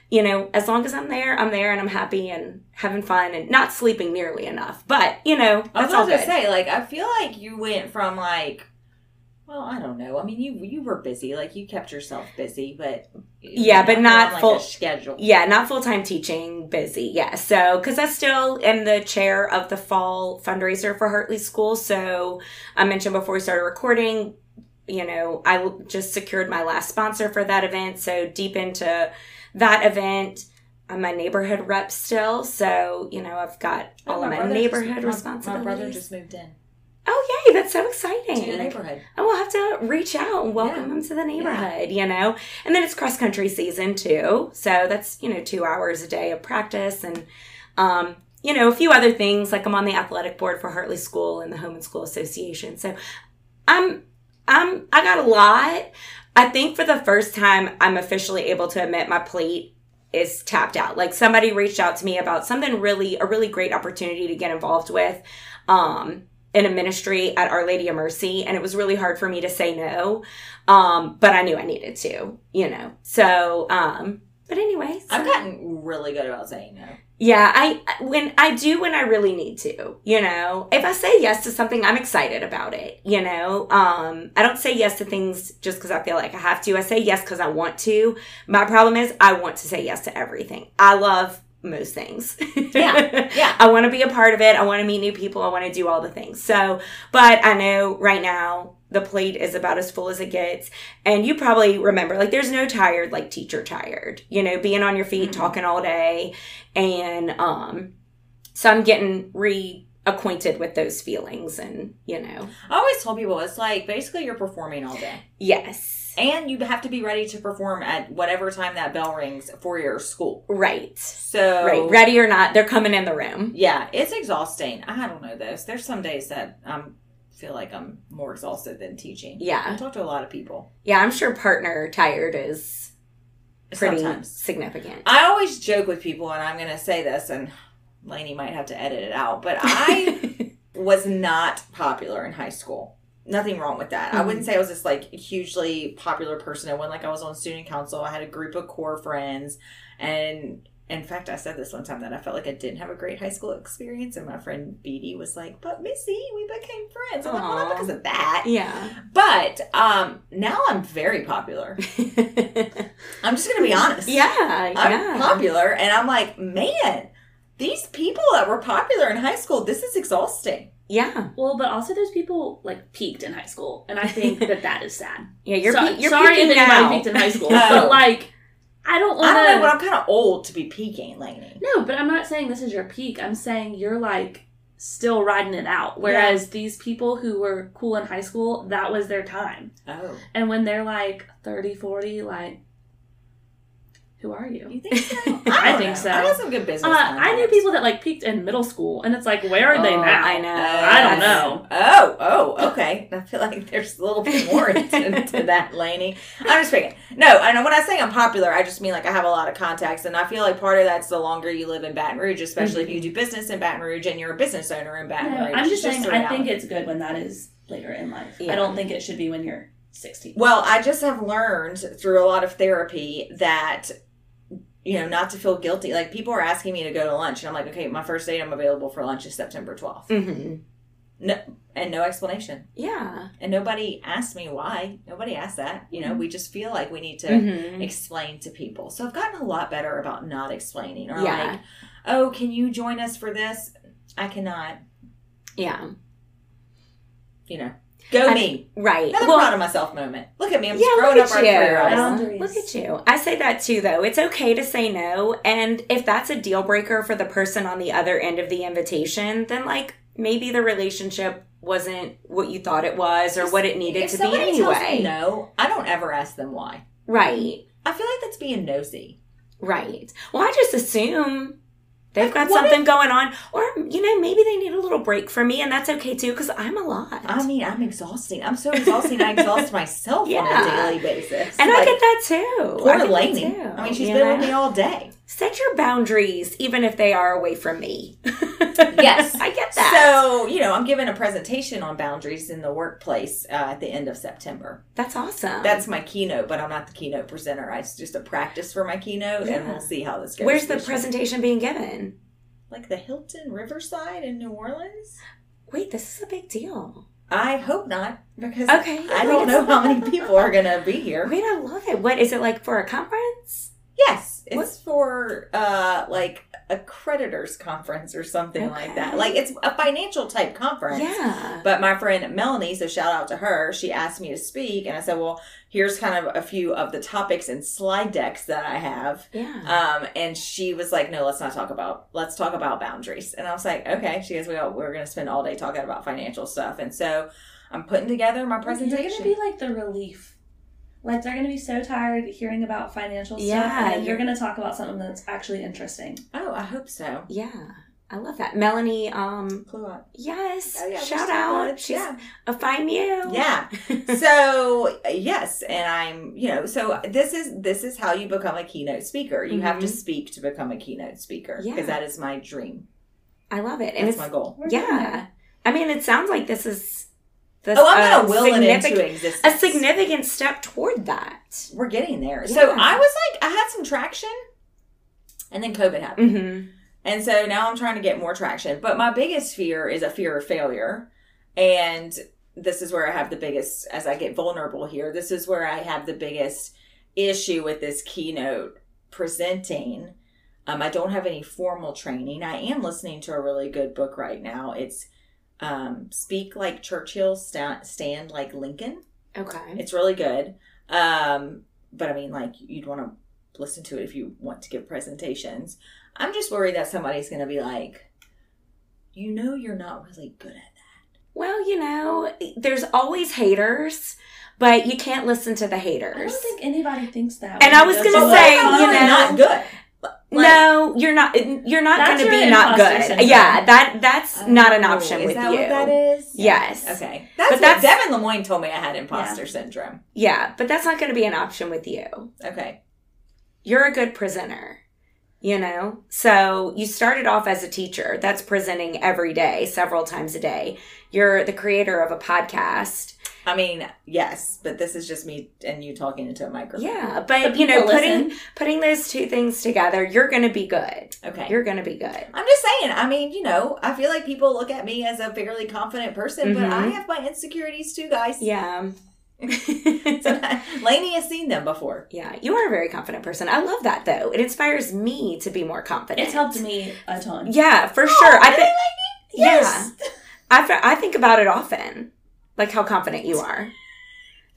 [SPEAKER 2] you know, as long as I'm there, I'm there and I'm happy and having fun and not sleeping nearly enough. But you know,
[SPEAKER 1] I was
[SPEAKER 2] that's all
[SPEAKER 1] to say, like, I feel like you went from like, well, I don't know. I mean, you you were busy, like you kept yourself busy, but
[SPEAKER 2] Yeah, but
[SPEAKER 1] on,
[SPEAKER 2] not
[SPEAKER 1] like
[SPEAKER 2] full-
[SPEAKER 1] schedule.
[SPEAKER 2] Yeah, not full time teaching, busy. Yeah. So, because I still am the chair of the fall fundraiser for Hartley School. So, I mentioned before we started recording, you know, I just secured my last sponsor for that event. So, deep into that event. I'm my neighborhood rep still. So, you know, I've got
[SPEAKER 1] Oh,
[SPEAKER 2] all of my neighborhood
[SPEAKER 1] just, my-
[SPEAKER 2] responsibilities.
[SPEAKER 1] My brother just moved in
[SPEAKER 2] oh, yay. That's so
[SPEAKER 1] to
[SPEAKER 2] exciting.
[SPEAKER 1] the neighborhood.
[SPEAKER 2] I will have to reach out and welcome
[SPEAKER 1] Yeah.
[SPEAKER 2] them to the neighborhood, you know? And then it's cross country season too. So that's, you know, two hours a day of practice and, um, you know, a few other things. Like I'm on the athletic board for Hartley School and the Home and School Association. So I'm, I'm, I got a lot. I think for the first time, I'm officially able to admit my plate is tapped out. Like somebody reached out to me about something really, a really great opportunity to get involved with. Um, in a ministry at Our Lady of Mercy, and it was really hard for me to say no. Um, but I knew I needed to, you know. So, um, but anyway, so-
[SPEAKER 1] I've gotten really good about saying no.
[SPEAKER 2] yeah, I when I do when I really need to, you know. If I say yes to something, I'm excited about it, you know. Um, I don't say yes to things just because I feel like I have to. I say yes because I want to. My problem is I want to say yes to everything. I love most things.
[SPEAKER 1] Yeah, yeah.
[SPEAKER 2] I want to be a part of it. I want to meet new people. I want to do all the things. So, but I know right now the plate is about as full as it gets. And you probably remember, like, there's no tired, like, teacher tired, you know, being on your feet,
[SPEAKER 1] Mhm.
[SPEAKER 2] talking all day. And, um, so I'm getting reacquainted with those feelings and, you know,
[SPEAKER 1] I always tell people it's like basically you're performing all day.
[SPEAKER 2] yes.
[SPEAKER 1] And you have to be ready to perform at whatever time that bell rings for your school.
[SPEAKER 2] Right.
[SPEAKER 1] So
[SPEAKER 2] Right. Ready or not, they're coming in the room.
[SPEAKER 1] Yeah, it's exhausting. I don't know this. There's some days that I'm feel like I'm more exhausted than teaching.
[SPEAKER 2] Yeah.
[SPEAKER 1] I talk to a lot of people.
[SPEAKER 2] Yeah. I'm sure partner tired is pretty
[SPEAKER 1] Sometimes.
[SPEAKER 2] significant.
[SPEAKER 1] I always joke with people, and I'm going to say this, and Lainey might have to edit it out, but I was not popular in high school. Nothing wrong with that. I
[SPEAKER 2] Mhm.
[SPEAKER 1] wouldn't say I was this like hugely popular person. I went like I was on student council. I had a group of core friends, and in fact, I said this one time that I felt like I didn't have a great high school experience, and my friend Beatty was like, "But Missy, we became friends." I'm like, "Well, not because of that."
[SPEAKER 2] yeah.
[SPEAKER 1] But um, now I'm very popular. I'm just gonna be honest.
[SPEAKER 2] yeah.
[SPEAKER 1] I'm
[SPEAKER 2] yeah.
[SPEAKER 1] popular, and I'm like, man, these people that were popular in high school, this is exhausting.
[SPEAKER 2] Yeah.
[SPEAKER 3] Well, but also those people like peaked in high school, and I think that that is sad.
[SPEAKER 2] Yeah, you're,
[SPEAKER 3] So-
[SPEAKER 2] pe- you're
[SPEAKER 3] sorry
[SPEAKER 2] peaking
[SPEAKER 3] if anybody
[SPEAKER 2] now.
[SPEAKER 3] peaked in high school,
[SPEAKER 1] Oh.
[SPEAKER 3] but like, I don't want
[SPEAKER 1] I don't know, but. I'm kind of old to be peaking, Lainey.
[SPEAKER 3] No, but I'm not saying this is your peak. I'm saying you're like still riding it out. Whereas these people who were cool in high school, that was their time.
[SPEAKER 1] Oh,
[SPEAKER 3] And when they're like 30, 40, like, who are you?
[SPEAKER 1] you think so?
[SPEAKER 3] I
[SPEAKER 1] don't
[SPEAKER 3] think
[SPEAKER 1] know.
[SPEAKER 3] so.
[SPEAKER 1] I got some good business.
[SPEAKER 3] Uh, I knew people that like peaked in middle school, and it's like, where are they
[SPEAKER 2] Oh,
[SPEAKER 3] now?
[SPEAKER 2] I know.
[SPEAKER 3] I don't know.
[SPEAKER 1] Oh, oh, okay. I feel like there's a little bit more into to that, Lainey. I'm just picking. No, I know when I say I'm popular, I just mean like I have a lot of contacts, and I feel like part of that's the longer you live in Baton Rouge, especially if you do business in Baton Rouge and you're a business owner in Baton
[SPEAKER 3] No,
[SPEAKER 1] Rouge.
[SPEAKER 3] I'm just
[SPEAKER 1] It's
[SPEAKER 3] saying, I think it's good when that is later in life.
[SPEAKER 2] Yeah.
[SPEAKER 3] I don't think it should be when you're 60.
[SPEAKER 1] Well, I just have learned through a lot of therapy that you know not to feel guilty. Like people are asking me to go to lunch, and I'm like, okay, my first date I'm available for lunch is September 12th.
[SPEAKER 2] hmm
[SPEAKER 1] No, and no explanation.
[SPEAKER 2] Yeah.
[SPEAKER 1] And nobody asked me why. Nobody asked that. You know, we just feel like we need to
[SPEAKER 2] Mhm.
[SPEAKER 1] explain to people. So I've gotten a lot better about not explaining or
[SPEAKER 2] Yeah.
[SPEAKER 1] like, oh, can you join us for this? I cannot.
[SPEAKER 2] Yeah.
[SPEAKER 1] You know, go
[SPEAKER 2] I-
[SPEAKER 1] me.
[SPEAKER 2] Right.
[SPEAKER 1] Another
[SPEAKER 2] Well,
[SPEAKER 1] proud of myself moment. Look at me. I'm
[SPEAKER 2] Yeah,
[SPEAKER 1] just
[SPEAKER 2] look
[SPEAKER 1] growing
[SPEAKER 2] at
[SPEAKER 1] up right
[SPEAKER 2] you.
[SPEAKER 1] before your eyes.
[SPEAKER 3] Boundaries.
[SPEAKER 2] Look at you. I say that too, though. It's okay to say no. And if that's a deal breaker for the person on the other end of the invitation, then like maybe the relationship wasn't what you thought it was or what it needed to be
[SPEAKER 1] somebody tells me
[SPEAKER 2] anyway.
[SPEAKER 1] no, I don't ever ask them why.
[SPEAKER 2] Right.
[SPEAKER 1] I feel like that's being nosy.
[SPEAKER 2] Right. Well, I just assume they've
[SPEAKER 1] Like,
[SPEAKER 2] got
[SPEAKER 1] what
[SPEAKER 2] something going on. Or, you know, maybe they need a little break from me, and that's okay too, because I'm a lot.
[SPEAKER 1] I mean, I'm exhausting. I'm so exhausting. I exhaust myself
[SPEAKER 2] Yeah.
[SPEAKER 1] on a daily basis.
[SPEAKER 2] and I get that too. I
[SPEAKER 1] Poor
[SPEAKER 2] get
[SPEAKER 1] Lainey.
[SPEAKER 2] too,
[SPEAKER 1] I mean, she's
[SPEAKER 2] you
[SPEAKER 1] been
[SPEAKER 2] know?
[SPEAKER 1] with me all day.
[SPEAKER 2] Set your boundaries, even if they are away from me.
[SPEAKER 1] Yes.
[SPEAKER 2] I get that.
[SPEAKER 1] So, you know, I'm giving a presentation on boundaries in the workplace uh, at the end of September.
[SPEAKER 2] That's awesome.
[SPEAKER 1] That's my keynote, but I'm not the keynote presenter. I, it's just a practice for my keynote, and we'll see how this goes.
[SPEAKER 2] Where's the presentation being given?
[SPEAKER 1] Like the Hilton Riverside in New Orleans?
[SPEAKER 2] Wait, this is a big deal.
[SPEAKER 1] I hope not, because
[SPEAKER 2] Okay.
[SPEAKER 1] I don't know how many people are going to be here.
[SPEAKER 2] Wait, I love it. What is it like for a conference?
[SPEAKER 1] Yes, it's for uh like a creditors conference or something like that. Like it's a financial type conference.
[SPEAKER 2] Yeah.
[SPEAKER 1] But my friend Melanie, so shout out to her, she asked me to speak and I said, "Well, here's kind of a few of the topics and slide decks that I have."
[SPEAKER 2] Yeah.
[SPEAKER 1] Um, and she was like, "No, let's not talk about. Let's talk about boundaries." And I was like, "Okay." She goes, "Well, we're going to spend all day talking about financial stuff." And so I'm putting together my presentation.
[SPEAKER 3] You're gonna be like the relief. Like they're gonna be so tired hearing about financial stuff,
[SPEAKER 2] Yeah,
[SPEAKER 3] and then you're
[SPEAKER 2] you're-
[SPEAKER 3] gonna talk about something that's actually interesting.
[SPEAKER 1] oh, I hope so.
[SPEAKER 2] yeah. I love that. Melanie, um,
[SPEAKER 1] Clue on.
[SPEAKER 2] yes.
[SPEAKER 1] Oh, yeah,
[SPEAKER 2] Shout out.
[SPEAKER 1] buds.
[SPEAKER 2] She's
[SPEAKER 1] yeah.
[SPEAKER 2] a fine you.
[SPEAKER 1] Yeah. so yes, and I'm, you know, so this is this is how you become a keynote speaker. You have to
[SPEAKER 2] Mhm.
[SPEAKER 1] speak to become a keynote speaker
[SPEAKER 2] Yeah.
[SPEAKER 1] because that is my dream.
[SPEAKER 2] I love it. And
[SPEAKER 1] That's
[SPEAKER 2] it's
[SPEAKER 1] my goal.
[SPEAKER 3] We're
[SPEAKER 2] yeah. I mean, it sounds like this is this,
[SPEAKER 1] Oh, I'm gonna will it into existence.
[SPEAKER 2] a significant step toward that.
[SPEAKER 1] We're getting there. So I was like, I had some traction, and then COVID happened,
[SPEAKER 2] Mm-hmm.
[SPEAKER 1] and so now I'm trying to get more traction. But my biggest fear is a fear of failure, and this is where I have the biggest. As I get vulnerable here, this is where I have the biggest issue with this keynote presenting. Um, I don't have any formal training. I am listening to a really good book right now. It's um, Speak Like Churchill, Sta- Stand Like Lincoln.
[SPEAKER 2] Okay.
[SPEAKER 1] It's really good. Um, but I mean, like, you'd want to listen to it if you want to give presentations. I'm just worried that somebody's going to be like, you know, you're not really good at that.
[SPEAKER 2] Well, you know, there's always haters, but you can't listen to the haters.
[SPEAKER 3] I don't think anybody thinks that.
[SPEAKER 2] And I was gonna
[SPEAKER 3] go
[SPEAKER 1] But
[SPEAKER 3] to
[SPEAKER 2] say, you know-
[SPEAKER 1] not good. Like-
[SPEAKER 2] no, you're not. You're not going to be not good.
[SPEAKER 3] syndrome.
[SPEAKER 2] Yeah, that that's oh, not an
[SPEAKER 1] Oh,
[SPEAKER 2] option
[SPEAKER 1] is
[SPEAKER 2] with
[SPEAKER 1] that
[SPEAKER 2] you.
[SPEAKER 1] what that is?
[SPEAKER 2] Yes.
[SPEAKER 1] Okay. That's
[SPEAKER 2] But that's-
[SPEAKER 1] Devin Lemoyne told me I had imposter syndrome.
[SPEAKER 2] Yeah, but that's not going to be an option with you.
[SPEAKER 1] Okay.
[SPEAKER 2] You're a good presenter. You know? So you started off as a teacher that's presenting every day, several times a day. You're the creator of a podcast.
[SPEAKER 1] I mean, yes, but this is just me and you talking into a microphone.
[SPEAKER 2] Yeah, but,
[SPEAKER 3] But
[SPEAKER 2] you know,
[SPEAKER 3] people
[SPEAKER 2] putting
[SPEAKER 3] listen.
[SPEAKER 2] putting those two things together, you're going to be good.
[SPEAKER 1] Okay.
[SPEAKER 2] You're going to be good.
[SPEAKER 1] I'm just saying, I mean, you know, I feel like people look at me as a fairly confident person, but
[SPEAKER 2] Mhm.
[SPEAKER 1] I have my insecurities too, guys.
[SPEAKER 2] Yeah.
[SPEAKER 1] Sometimes- Lainey has seen them before.
[SPEAKER 2] yeah, you are a very confident person. I love that though. It inspires me to be more confident.
[SPEAKER 3] It's helped me a ton.
[SPEAKER 2] Yeah, for sure. I
[SPEAKER 1] really,
[SPEAKER 2] think
[SPEAKER 1] Yes.
[SPEAKER 2] yeah. I I think about it often, like how confident you are,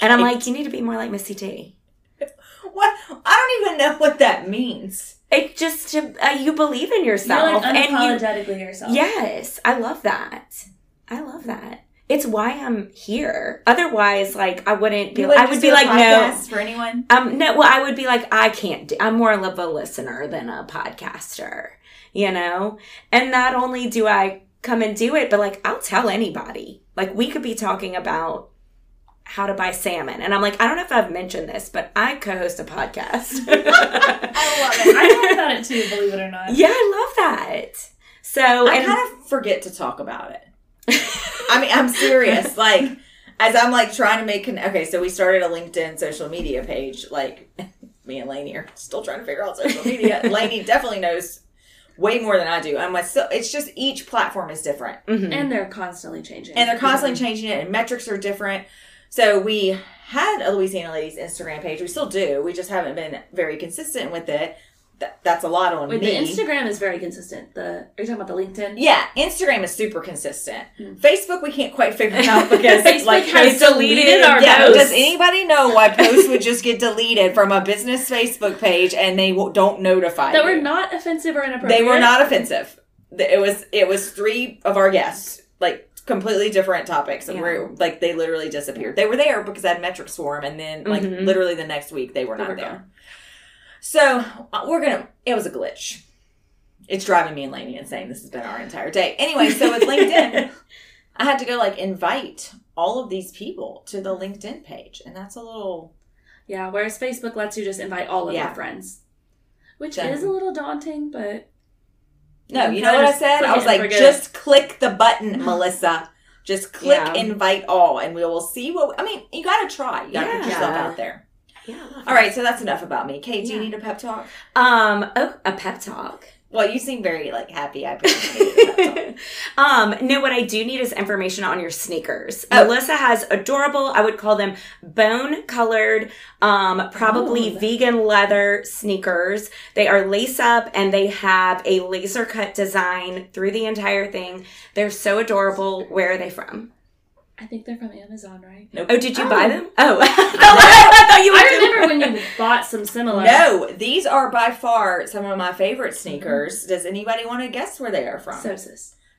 [SPEAKER 2] and I'm like, you need to be more like Missy T.
[SPEAKER 1] What? I don't even know what that means.
[SPEAKER 2] It just to, uh, you believe in yourself,
[SPEAKER 3] You're like
[SPEAKER 2] and you
[SPEAKER 3] unapologetically yourself.
[SPEAKER 2] Yes, I love that. I love that. It's why I'm here. Otherwise, like I wouldn't be.
[SPEAKER 1] You
[SPEAKER 2] I would be like, no.
[SPEAKER 1] for anyone.
[SPEAKER 2] Um, no. Well, I would be like, I can't. Do, I'm more of a listener than a podcaster. You know. And not only do I come and do it, but like I'll tell anybody. Like we could be talking about how to buy salmon, and I'm like, I don't know if I've mentioned this, but I co-host a podcast.
[SPEAKER 1] I love it.
[SPEAKER 3] I talk about it too, believe it or not.
[SPEAKER 2] yeah, I love that. So
[SPEAKER 1] I
[SPEAKER 2] and
[SPEAKER 1] kind of forget to talk about it. I mean, I'm serious. Like, as I'm like trying to make. Con- okay, so we started a LinkedIn social media page. Like, me and Lainey are still trying to figure out social media. Lainey definitely knows way more than I do. I'm like, so it's just each platform is different.
[SPEAKER 2] Mhm.
[SPEAKER 3] And they're constantly changing.
[SPEAKER 1] and they're constantly changing it and metrics are different so we had a louisiana ladies instagram page we still do we just haven't been very consistent with it That, that's a lot on
[SPEAKER 3] Wait,
[SPEAKER 1] me
[SPEAKER 3] the Instagram is very consistent. The are you talking about the LinkedIn?
[SPEAKER 1] yeah instagram is super consistent
[SPEAKER 3] Mm.
[SPEAKER 1] facebook we can't quite figure out because
[SPEAKER 3] Facebook
[SPEAKER 1] like
[SPEAKER 3] has
[SPEAKER 2] it's
[SPEAKER 3] deleted our
[SPEAKER 1] yeah,
[SPEAKER 3] posts.
[SPEAKER 1] does anybody know why posts would just get deleted from a business Facebook page and they don't notify
[SPEAKER 3] that
[SPEAKER 1] you?
[SPEAKER 3] were not offensive or inappropriate.
[SPEAKER 1] They were not offensive. It was it was three of our guests, like completely different topics, and
[SPEAKER 2] Yeah.
[SPEAKER 1] we're like they literally disappeared. They were there because I had metrics for them, and then like
[SPEAKER 2] Mhm.
[SPEAKER 1] literally the next week they were
[SPEAKER 3] They
[SPEAKER 1] not
[SPEAKER 3] were
[SPEAKER 1] there.
[SPEAKER 3] gone.
[SPEAKER 1] So uh, we're gonna. It was a glitch. It's driving me and Lainey insane. This has been our entire day. Anyway, so with LinkedIn, I had to go like invite all of these people to the LinkedIn page, and that's a little
[SPEAKER 3] Yeah, whereas Facebook lets you just invite all of
[SPEAKER 1] Yeah.
[SPEAKER 3] your friends, which
[SPEAKER 1] Done.
[SPEAKER 3] is a little daunting, but
[SPEAKER 1] No, you know what I said? I was like, just click the button, Melissa. Just click
[SPEAKER 2] Yeah.
[SPEAKER 1] invite all, and we will see what. I mean, you got to try. You got to put
[SPEAKER 2] Yeah.
[SPEAKER 1] yourself out there.
[SPEAKER 2] Yeah.
[SPEAKER 1] All right, so that's enough about me. Kate, do you need a pep talk?
[SPEAKER 2] Um, oh, a pep talk.
[SPEAKER 1] Well, you seem very like happy. I appreciate
[SPEAKER 2] um, no, what I do need is information on your sneakers.
[SPEAKER 1] Oh.
[SPEAKER 2] Melissa has adorable, I would call them bone colored, um, probably
[SPEAKER 3] Oh.
[SPEAKER 2] vegan leather sneakers. They are lace up and they have a laser cut design through the entire thing. They're so adorable. Where are they from?
[SPEAKER 3] I think they're from Amazon, right?
[SPEAKER 2] Oh, did you
[SPEAKER 3] Oh.
[SPEAKER 2] buy them? Oh, no, I thought you were
[SPEAKER 3] I
[SPEAKER 2] doing-
[SPEAKER 3] remember when you bought some similar.
[SPEAKER 1] No, these are by far some of my favorite sneakers. Does anybody want to guess where they are from?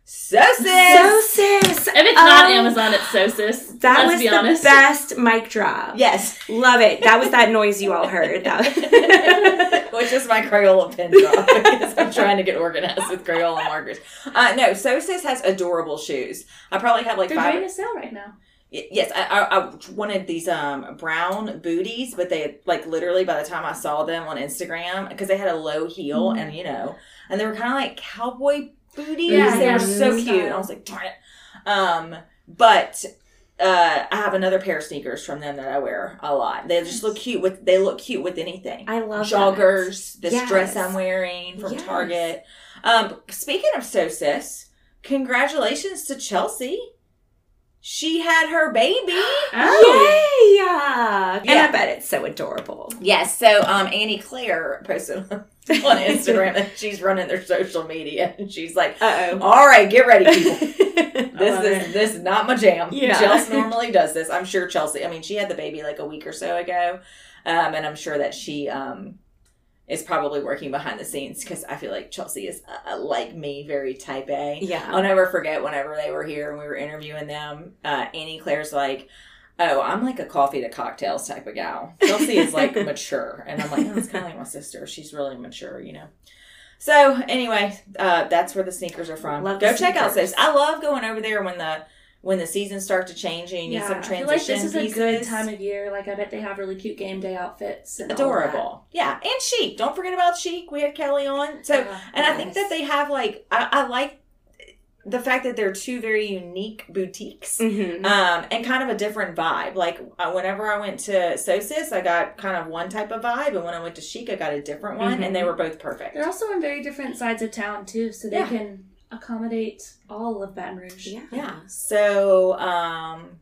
[SPEAKER 3] Sosis.
[SPEAKER 1] Sosis.
[SPEAKER 2] So.
[SPEAKER 3] If it's not
[SPEAKER 2] Um,
[SPEAKER 3] Amazon, it's Sosis.
[SPEAKER 2] That
[SPEAKER 3] Let's
[SPEAKER 2] was
[SPEAKER 3] be
[SPEAKER 2] the best mic drop.
[SPEAKER 1] Yes.
[SPEAKER 2] Love it. That was that noise you all heard. That-
[SPEAKER 1] Which is my Crayola pen drop because I'm trying to get organized with Crayola markers. Uh, no, Sosis has adorable shoes. I probably have like
[SPEAKER 3] They're
[SPEAKER 1] five.
[SPEAKER 3] doing a sale right now.
[SPEAKER 1] Yes, I, I, I wanted these um brown booties, but they like literally by the time I saw them on Instagram because they had a low heel
[SPEAKER 3] Mhm.
[SPEAKER 1] and you know, and they were kind of like cowboy booties.
[SPEAKER 3] Yeah,
[SPEAKER 1] they
[SPEAKER 2] yeah,
[SPEAKER 1] were so cute. And I was like, darn it. Um, but uh, I have another pair of sneakers from them that I wear a lot. They just look cute with. They look cute with anything.
[SPEAKER 2] I love
[SPEAKER 1] joggers. This
[SPEAKER 2] Yes.
[SPEAKER 1] dress I'm wearing from
[SPEAKER 2] Yes.
[SPEAKER 1] Target. Um, speaking of Sosis, congratulations to Chelsea. She had her baby.
[SPEAKER 3] Oh.
[SPEAKER 2] That. Yay! And
[SPEAKER 1] Yeah.
[SPEAKER 2] I bet it's so adorable.
[SPEAKER 1] Yes. So um, Annie Claire posted on Instagram that she's running their social media, and she's like,
[SPEAKER 2] Uh
[SPEAKER 1] "All right, get ready, people. This is
[SPEAKER 3] it.
[SPEAKER 1] this is not my jam.
[SPEAKER 2] Yeah.
[SPEAKER 1] Chelsea normally does this. I'm sure Chelsea. I mean, she had the baby like a week or so ago, um, and I'm sure that she um, is probably working behind the scenes because I feel like Chelsea is uh, like me, very type A.
[SPEAKER 2] yeah.
[SPEAKER 1] I'll never forget whenever they were here and we were interviewing them. Uh, Annie Claire's like, "Oh, I'm like a coffee to cocktails type of gal." Chelsea is like mature, and I'm like, "That's kind of like my sister. She's really mature, you know." So anyway, uh, that's where the sneakers are from.
[SPEAKER 2] Love
[SPEAKER 1] Go check out those. I love going over there when the when the seasons start to change and you need
[SPEAKER 3] Yeah,
[SPEAKER 1] some
[SPEAKER 3] I feel
[SPEAKER 1] transition
[SPEAKER 3] like this is
[SPEAKER 1] pieces.
[SPEAKER 3] a good time of year. Like I bet they have really cute game day outfits.
[SPEAKER 1] Adorable, yeah, and chic. Don't forget about chic. We had Kelly on, so.
[SPEAKER 3] Yeah.
[SPEAKER 1] and I think that they have like I, I like the fact that they're two very unique boutiques.
[SPEAKER 2] Mhm.
[SPEAKER 1] Um, and kind of a different vibe. Like uh, whenever I went to Sosis, I got kind of one type of vibe, and when I went to Chic, I got a different one, and they were both perfect.
[SPEAKER 3] They're also in very different sides of town too, so they
[SPEAKER 1] Yeah.
[SPEAKER 3] can accommodate all of Baton Rouge.
[SPEAKER 2] Yeah.
[SPEAKER 1] Yeah. So um,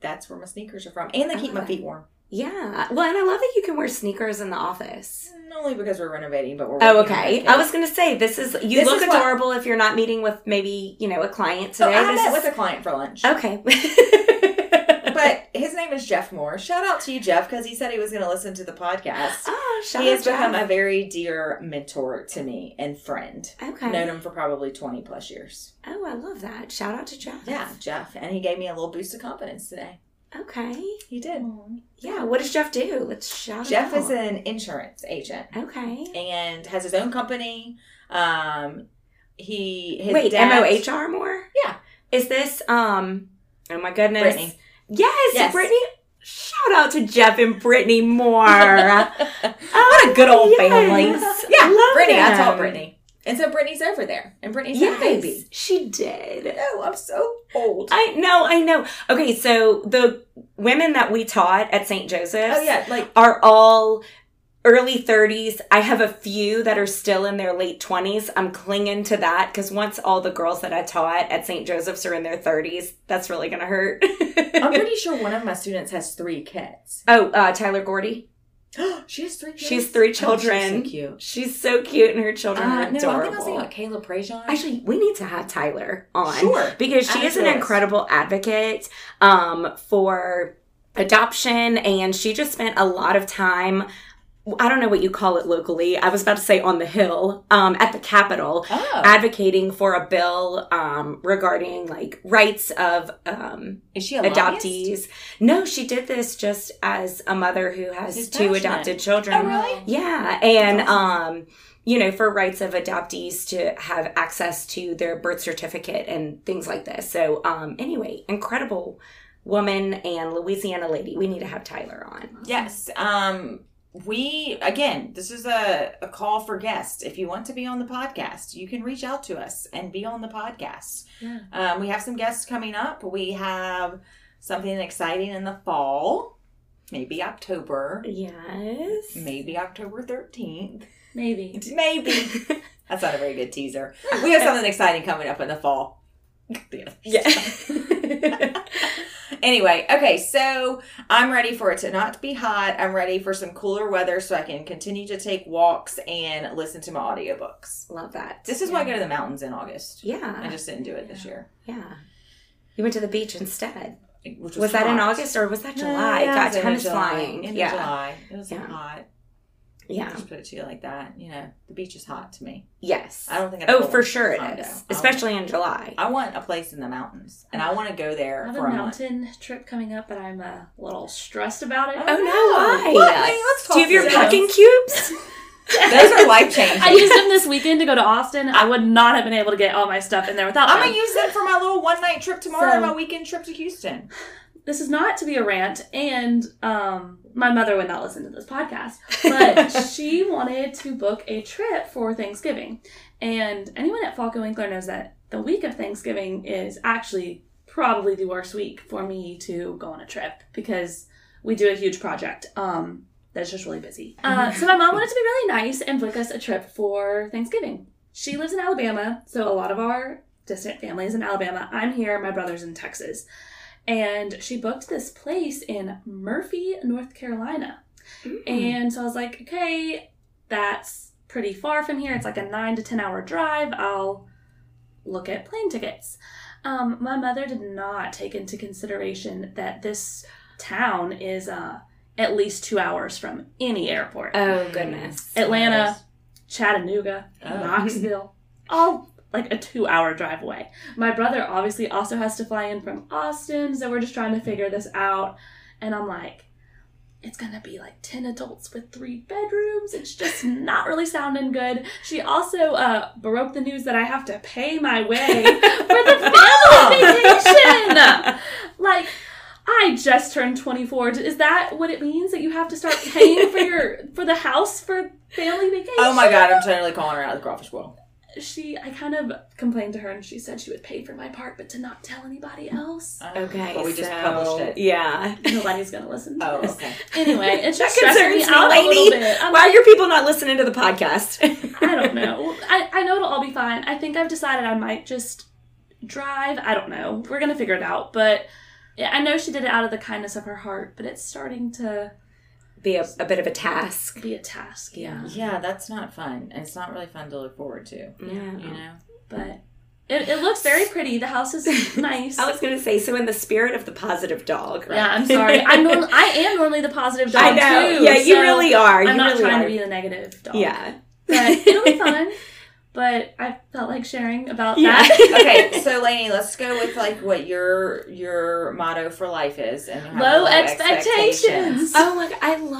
[SPEAKER 1] that's where my sneakers are from, and they keep my feet warm.
[SPEAKER 2] Yeah. Well, and I love that you can wear sneakers in the office.
[SPEAKER 1] Not Only because we're renovating, but we're
[SPEAKER 2] Oh, okay. I was gonna say this is you
[SPEAKER 1] This
[SPEAKER 2] look
[SPEAKER 1] is what-
[SPEAKER 2] adorable if you're not meeting with maybe you know a client
[SPEAKER 1] So
[SPEAKER 2] today.
[SPEAKER 1] Oh, I
[SPEAKER 2] this
[SPEAKER 1] met
[SPEAKER 2] is
[SPEAKER 1] with a client for lunch,
[SPEAKER 2] okay.
[SPEAKER 1] but his name is Jeff Moore. Shout out to you, Jeff, because he said he was going to listen to the podcast.
[SPEAKER 2] oh, shout
[SPEAKER 1] he has become a very dear mentor to me and friend.
[SPEAKER 2] okay.
[SPEAKER 1] Known him for probably 20 plus years.
[SPEAKER 2] Oh, I love that. Shout out to Jeff.
[SPEAKER 1] Yeah, Jeff. And he gave me a little boost of confidence today.
[SPEAKER 2] Okay.
[SPEAKER 1] He did.
[SPEAKER 2] Yeah. What does Jeff do? Let's shout
[SPEAKER 1] Jeff is an insurance agent
[SPEAKER 2] Okay.
[SPEAKER 1] and has his own company. Um, he his
[SPEAKER 2] Wait, M O H R more?
[SPEAKER 1] Yeah.
[SPEAKER 2] Is this um? Oh my goodness.
[SPEAKER 1] Brittany.
[SPEAKER 2] Yes,
[SPEAKER 1] Yes.
[SPEAKER 2] Brittany. Shout out to Jeff and Brittany Moore.
[SPEAKER 1] what a good old
[SPEAKER 2] yes.
[SPEAKER 1] family. Yeah,
[SPEAKER 2] Love
[SPEAKER 1] Brittany. I
[SPEAKER 2] them.
[SPEAKER 1] taught Brittany. And so Brittany's over there. And Brittany's had a baby.
[SPEAKER 2] she did.
[SPEAKER 1] Oh, I'm so old.
[SPEAKER 2] I know, I know. Okay, so the women that we taught at St. Joseph's
[SPEAKER 1] oh, yeah. Like,
[SPEAKER 2] are all early 30s. I have a few that are still in their late 20s. I'm clinging to that because once all the girls that I taught at St. Joseph's are in their 30s, that's really going to hurt.
[SPEAKER 1] I'm pretty sure one of my students has three kids.
[SPEAKER 2] oh, uh, Tyler Gordy.
[SPEAKER 1] she has three kids.
[SPEAKER 2] She has three
[SPEAKER 1] Oh, she's
[SPEAKER 2] children.
[SPEAKER 1] so cute.
[SPEAKER 2] She's so cute and her children
[SPEAKER 1] Uh,
[SPEAKER 2] are
[SPEAKER 1] no, I think I
[SPEAKER 2] adorable.
[SPEAKER 1] was thinking about Kayla Prejean.
[SPEAKER 2] Actually, we need to have Tyler on.
[SPEAKER 1] Sure.
[SPEAKER 2] Because she is an incredible advocate um, for adoption and she just spent a lot of time I don't know what you call it locally. I was about to say on the Hill, um, at the Capitol,
[SPEAKER 1] oh,
[SPEAKER 2] advocating for a bill um, regarding like rights of um,
[SPEAKER 1] is she a lobbyist?
[SPEAKER 2] adoptees. No, she did this just as a mother who has
[SPEAKER 1] She's
[SPEAKER 2] two
[SPEAKER 1] passionate.
[SPEAKER 2] adopted children.
[SPEAKER 1] Oh, really?
[SPEAKER 2] Yeah, and
[SPEAKER 1] That's
[SPEAKER 2] um, you know, for rights of adoptees to have access to their birth certificate and things like this. So, um, anyway, incredible woman and Louisiana lady. We need to have Tyler on.
[SPEAKER 1] Yes. Um, we again, this is a, a call for guests. If you want to be on the podcast, you can reach out to us and be on the podcast.
[SPEAKER 3] Yeah.
[SPEAKER 1] Um, we have some guests coming up. We have something exciting in the fall, maybe October,
[SPEAKER 2] Yes.
[SPEAKER 1] maybe October thirteenth,
[SPEAKER 3] Maybe.
[SPEAKER 1] maybe. That's not a very good teaser. We have something exciting coming up in the fall.
[SPEAKER 2] Yeah.
[SPEAKER 1] Anyway, okay, so I'm ready for it to not be hot. I'm ready for some cooler weather so I can continue to take walks and listen to my audiobooks.
[SPEAKER 2] Love that.
[SPEAKER 1] This is why I go to the mountains in August.
[SPEAKER 2] Yeah.
[SPEAKER 1] I just didn't do it this year.
[SPEAKER 2] Yeah. You went to the beach instead.
[SPEAKER 1] Was,
[SPEAKER 2] Was, that in. August or was that
[SPEAKER 1] No,
[SPEAKER 2] July?
[SPEAKER 1] yeah, it
[SPEAKER 2] God, time is flying.
[SPEAKER 1] In
[SPEAKER 2] yeah.
[SPEAKER 1] July. It was
[SPEAKER 2] Yeah.
[SPEAKER 1] hot.
[SPEAKER 2] Yeah.
[SPEAKER 1] Just put it to you like that. You know, the beach is hot to me.
[SPEAKER 2] Yes.
[SPEAKER 1] I don't think I'd
[SPEAKER 2] Oh, for sure it
[SPEAKER 1] condo.
[SPEAKER 2] is.
[SPEAKER 1] I
[SPEAKER 2] Especially in July.
[SPEAKER 1] I want a place in the mountains, and I want to go there
[SPEAKER 3] I
[SPEAKER 1] there
[SPEAKER 3] have
[SPEAKER 1] for
[SPEAKER 3] a
[SPEAKER 1] a month.
[SPEAKER 3] mountain trip coming up, but I'm a little stressed about it.
[SPEAKER 2] Oh no, why?
[SPEAKER 1] What? Wait, let's talk
[SPEAKER 2] Do you have your
[SPEAKER 1] through
[SPEAKER 2] packing cubes?
[SPEAKER 1] Those are life changing.
[SPEAKER 3] I used them this weekend to go to Austin. I would not have been able to get all my stuff in there without
[SPEAKER 1] I'm
[SPEAKER 3] them.
[SPEAKER 1] gonna use them for my little one night trip tomorrow,
[SPEAKER 3] So-
[SPEAKER 1] and my weekend trip to Houston.
[SPEAKER 3] this is not to be a rant, and um, my mother would not listen to this podcast, but she wanted to book a trip for Thanksgiving. And anyone at Falco Winkler knows that the week of Thanksgiving is actually probably the worst week for me to go on a trip because we do a huge project. Um, that's just really busy. Uh, so my mom wanted to be really nice and book us a trip for Thanksgiving. She lives in Alabama, so a lot of our distant family is in Alabama. I'm here, my brother's in Texas. And she booked this place in Murphy, North Carolina. And so I was like, okay, that's pretty far from here. It's like a nine to 10 hour drive. I'll look at plane tickets. Um, my mother did not take into consideration that this town is uh, at least two hours from any airport.
[SPEAKER 2] Oh goodness.
[SPEAKER 3] Atlanta, Chattanooga,
[SPEAKER 1] Oh.
[SPEAKER 3] Knoxville, all like a two hour drive away. My brother obviously also has to fly in from Austin, so we're just trying to figure this out. And I'm like, it's gonna be like 10 adults with three bedrooms. It's just not really sounding good. She also uh, broke the news that I have to pay my way for the family vacation. Like, I just turned 24. Is that what it means that you have to start paying for your for the house for family vacation?
[SPEAKER 1] Oh my god, I'm totally calling her out of the crawfish world.
[SPEAKER 3] She, I kind of complained to her, and she said she would pay for my part, but to not tell anybody else.
[SPEAKER 2] Ah, okay.
[SPEAKER 1] But we just published it.
[SPEAKER 2] Yeah.
[SPEAKER 3] Nobody's gonna listen. To
[SPEAKER 1] Oh,
[SPEAKER 3] this.
[SPEAKER 1] okay.
[SPEAKER 3] Anyway, it's
[SPEAKER 2] That
[SPEAKER 3] just stressing me
[SPEAKER 2] concerns me,
[SPEAKER 3] out a little bit. I'm
[SPEAKER 2] Why are
[SPEAKER 3] like,
[SPEAKER 2] your people not listening to the podcast?
[SPEAKER 3] I don't know. I, I know it'll all be fine. I think I've decided I might just drive. I don't know. We're gonna figure it out. But I know she did it out of the kindness of her heart, but it's starting to
[SPEAKER 2] Be a, a bit of a task.
[SPEAKER 3] be a task. Yeah.
[SPEAKER 1] Yeah, that's not fun. And it's not really fun to look forward to.
[SPEAKER 2] Yeah.
[SPEAKER 1] You know?
[SPEAKER 3] But it, it looks very pretty. The house is nice.
[SPEAKER 2] I was gonna say, so in the spirit of the positive dog, right?
[SPEAKER 3] Yeah, I'm sorry. I'm norm- I am normally the positive dog
[SPEAKER 2] I know.
[SPEAKER 3] too.
[SPEAKER 2] yeah, you
[SPEAKER 3] so
[SPEAKER 2] really are. You
[SPEAKER 3] I'm not
[SPEAKER 2] really
[SPEAKER 3] trying
[SPEAKER 2] are.
[SPEAKER 3] to be the negative dog.
[SPEAKER 2] Yeah.
[SPEAKER 3] but it'll be fun. But I felt like sharing about
[SPEAKER 2] Yeah.
[SPEAKER 3] that.
[SPEAKER 1] okay, so Lainey, let's go with like what your your motto for life is and
[SPEAKER 3] Low
[SPEAKER 1] low
[SPEAKER 3] expectations.
[SPEAKER 2] Oh my god, I love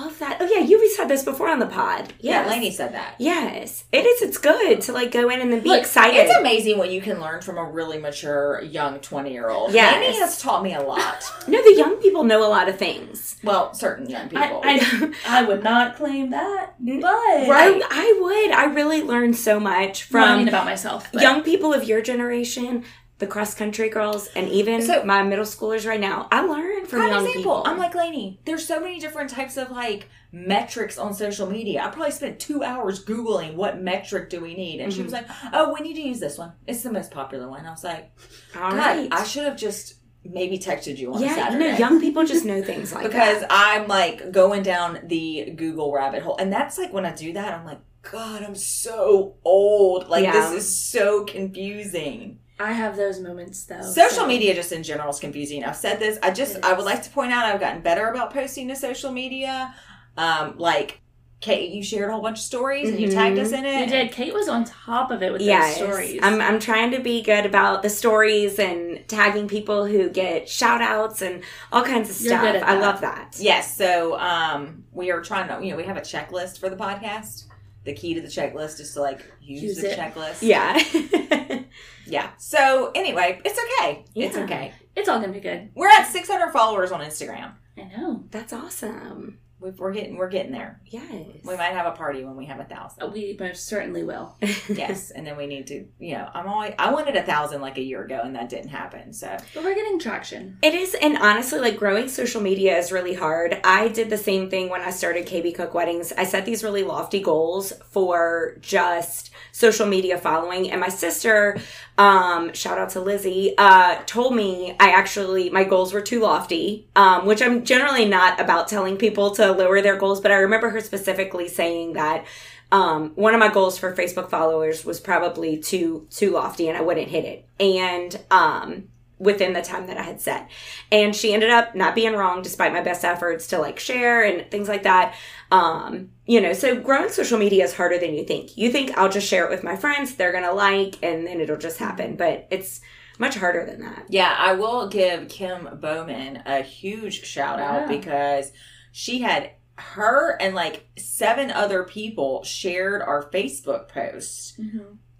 [SPEAKER 2] that. Yeah, you've said this before on the pod.
[SPEAKER 1] Yeah,
[SPEAKER 2] Yes.
[SPEAKER 1] Lainey said that.
[SPEAKER 2] Yes, it is. It's good to like go in and then be
[SPEAKER 1] Look,
[SPEAKER 2] excited.
[SPEAKER 1] It's amazing what you can learn from a really mature young twenty year old.
[SPEAKER 2] Yes.
[SPEAKER 1] Lainey has taught me a lot.
[SPEAKER 2] no, the young people know a lot of things.
[SPEAKER 1] Well, certain young people.
[SPEAKER 3] I, I, I would not claim that, but
[SPEAKER 1] Right.
[SPEAKER 2] I, I would. I really learned so much
[SPEAKER 3] Well, I
[SPEAKER 2] from
[SPEAKER 3] mean about myself. But
[SPEAKER 2] young people of your generation. The cross country girls, and even
[SPEAKER 1] So-
[SPEAKER 2] my middle schoolers right now. I learn from young
[SPEAKER 1] example.
[SPEAKER 2] people.
[SPEAKER 1] I'm like Lainey. There's so many different types of like metrics on social media. I probably spent two hours googling what metric do we need, and she was mm-hmm. like, "Oh, we need to use this one. It's the most popular one." I was like,
[SPEAKER 2] all
[SPEAKER 1] "God,
[SPEAKER 2] right.
[SPEAKER 1] I should have just maybe texted you on a
[SPEAKER 2] yeah, you
[SPEAKER 1] Saturday."
[SPEAKER 2] know, young people just know things like
[SPEAKER 1] because
[SPEAKER 2] that.
[SPEAKER 1] I'm like going down the Google rabbit hole, and that's like when I do that, I'm like, God, I'm so old. Like
[SPEAKER 2] Yeah.
[SPEAKER 1] this is so confusing.
[SPEAKER 3] I have those moments though.
[SPEAKER 1] Social
[SPEAKER 3] so-
[SPEAKER 1] media just in general is confusing. I've said this. I just I would like to point out I've gotten better about posting to social media. Um, like Kate, you shared a whole bunch of stories and you
[SPEAKER 2] Mhm.
[SPEAKER 1] tagged us in it.
[SPEAKER 3] You did. Kate was on top of it with
[SPEAKER 2] Yes,
[SPEAKER 3] those stories.
[SPEAKER 2] I'm I'm trying to be good about the stories and tagging people who get shout outs and all kinds of
[SPEAKER 3] You're
[SPEAKER 2] stuff.
[SPEAKER 3] good at
[SPEAKER 2] I love that.
[SPEAKER 1] Yes. So um, we are trying to. You know, we have a checklist for the podcast. The key to the checklist is to like use,
[SPEAKER 3] Use
[SPEAKER 1] the
[SPEAKER 3] it.
[SPEAKER 1] checklist.
[SPEAKER 2] Yeah.
[SPEAKER 1] Yeah. So anyway, it's okay. It's okay.
[SPEAKER 3] it's all gonna be good.
[SPEAKER 1] We're at 600 followers on Instagram.
[SPEAKER 3] I know.
[SPEAKER 2] That's awesome.
[SPEAKER 1] We- We're getting we're getting there.
[SPEAKER 2] Yes.
[SPEAKER 1] We might have a party when we have a thousand.
[SPEAKER 3] We most certainly will.
[SPEAKER 1] yes, and then we need to. You know, I'm always. I wanted a thousand like a year ago, and that didn't happen. So
[SPEAKER 3] But we're getting traction.
[SPEAKER 2] It is, and honestly, like growing social media is really hard. I did the same thing when I started KB Cook Weddings. I set these really lofty goals for just social media following, and my sister, um, shout out to Lizzie, uh, told me I actually my goals were too lofty, um, which I'm generally not about telling people to lower their goals, but I remember her specifically saying that um, one of my goals for Facebook followers was probably too too lofty, and I wouldn't hit it. And um, within the time that I had set, and she ended up not being wrong, despite my best efforts to like share and things like that. Um, you know, so growing social media is harder than you think. You think I'll just share it with my friends, they're gonna like, and then it'll just happen, but it's much harder than that.
[SPEAKER 1] yeah, I will give Kim Bowman a huge shout out
[SPEAKER 3] Yeah.
[SPEAKER 1] because she had her and like seven other people shared our Facebook post,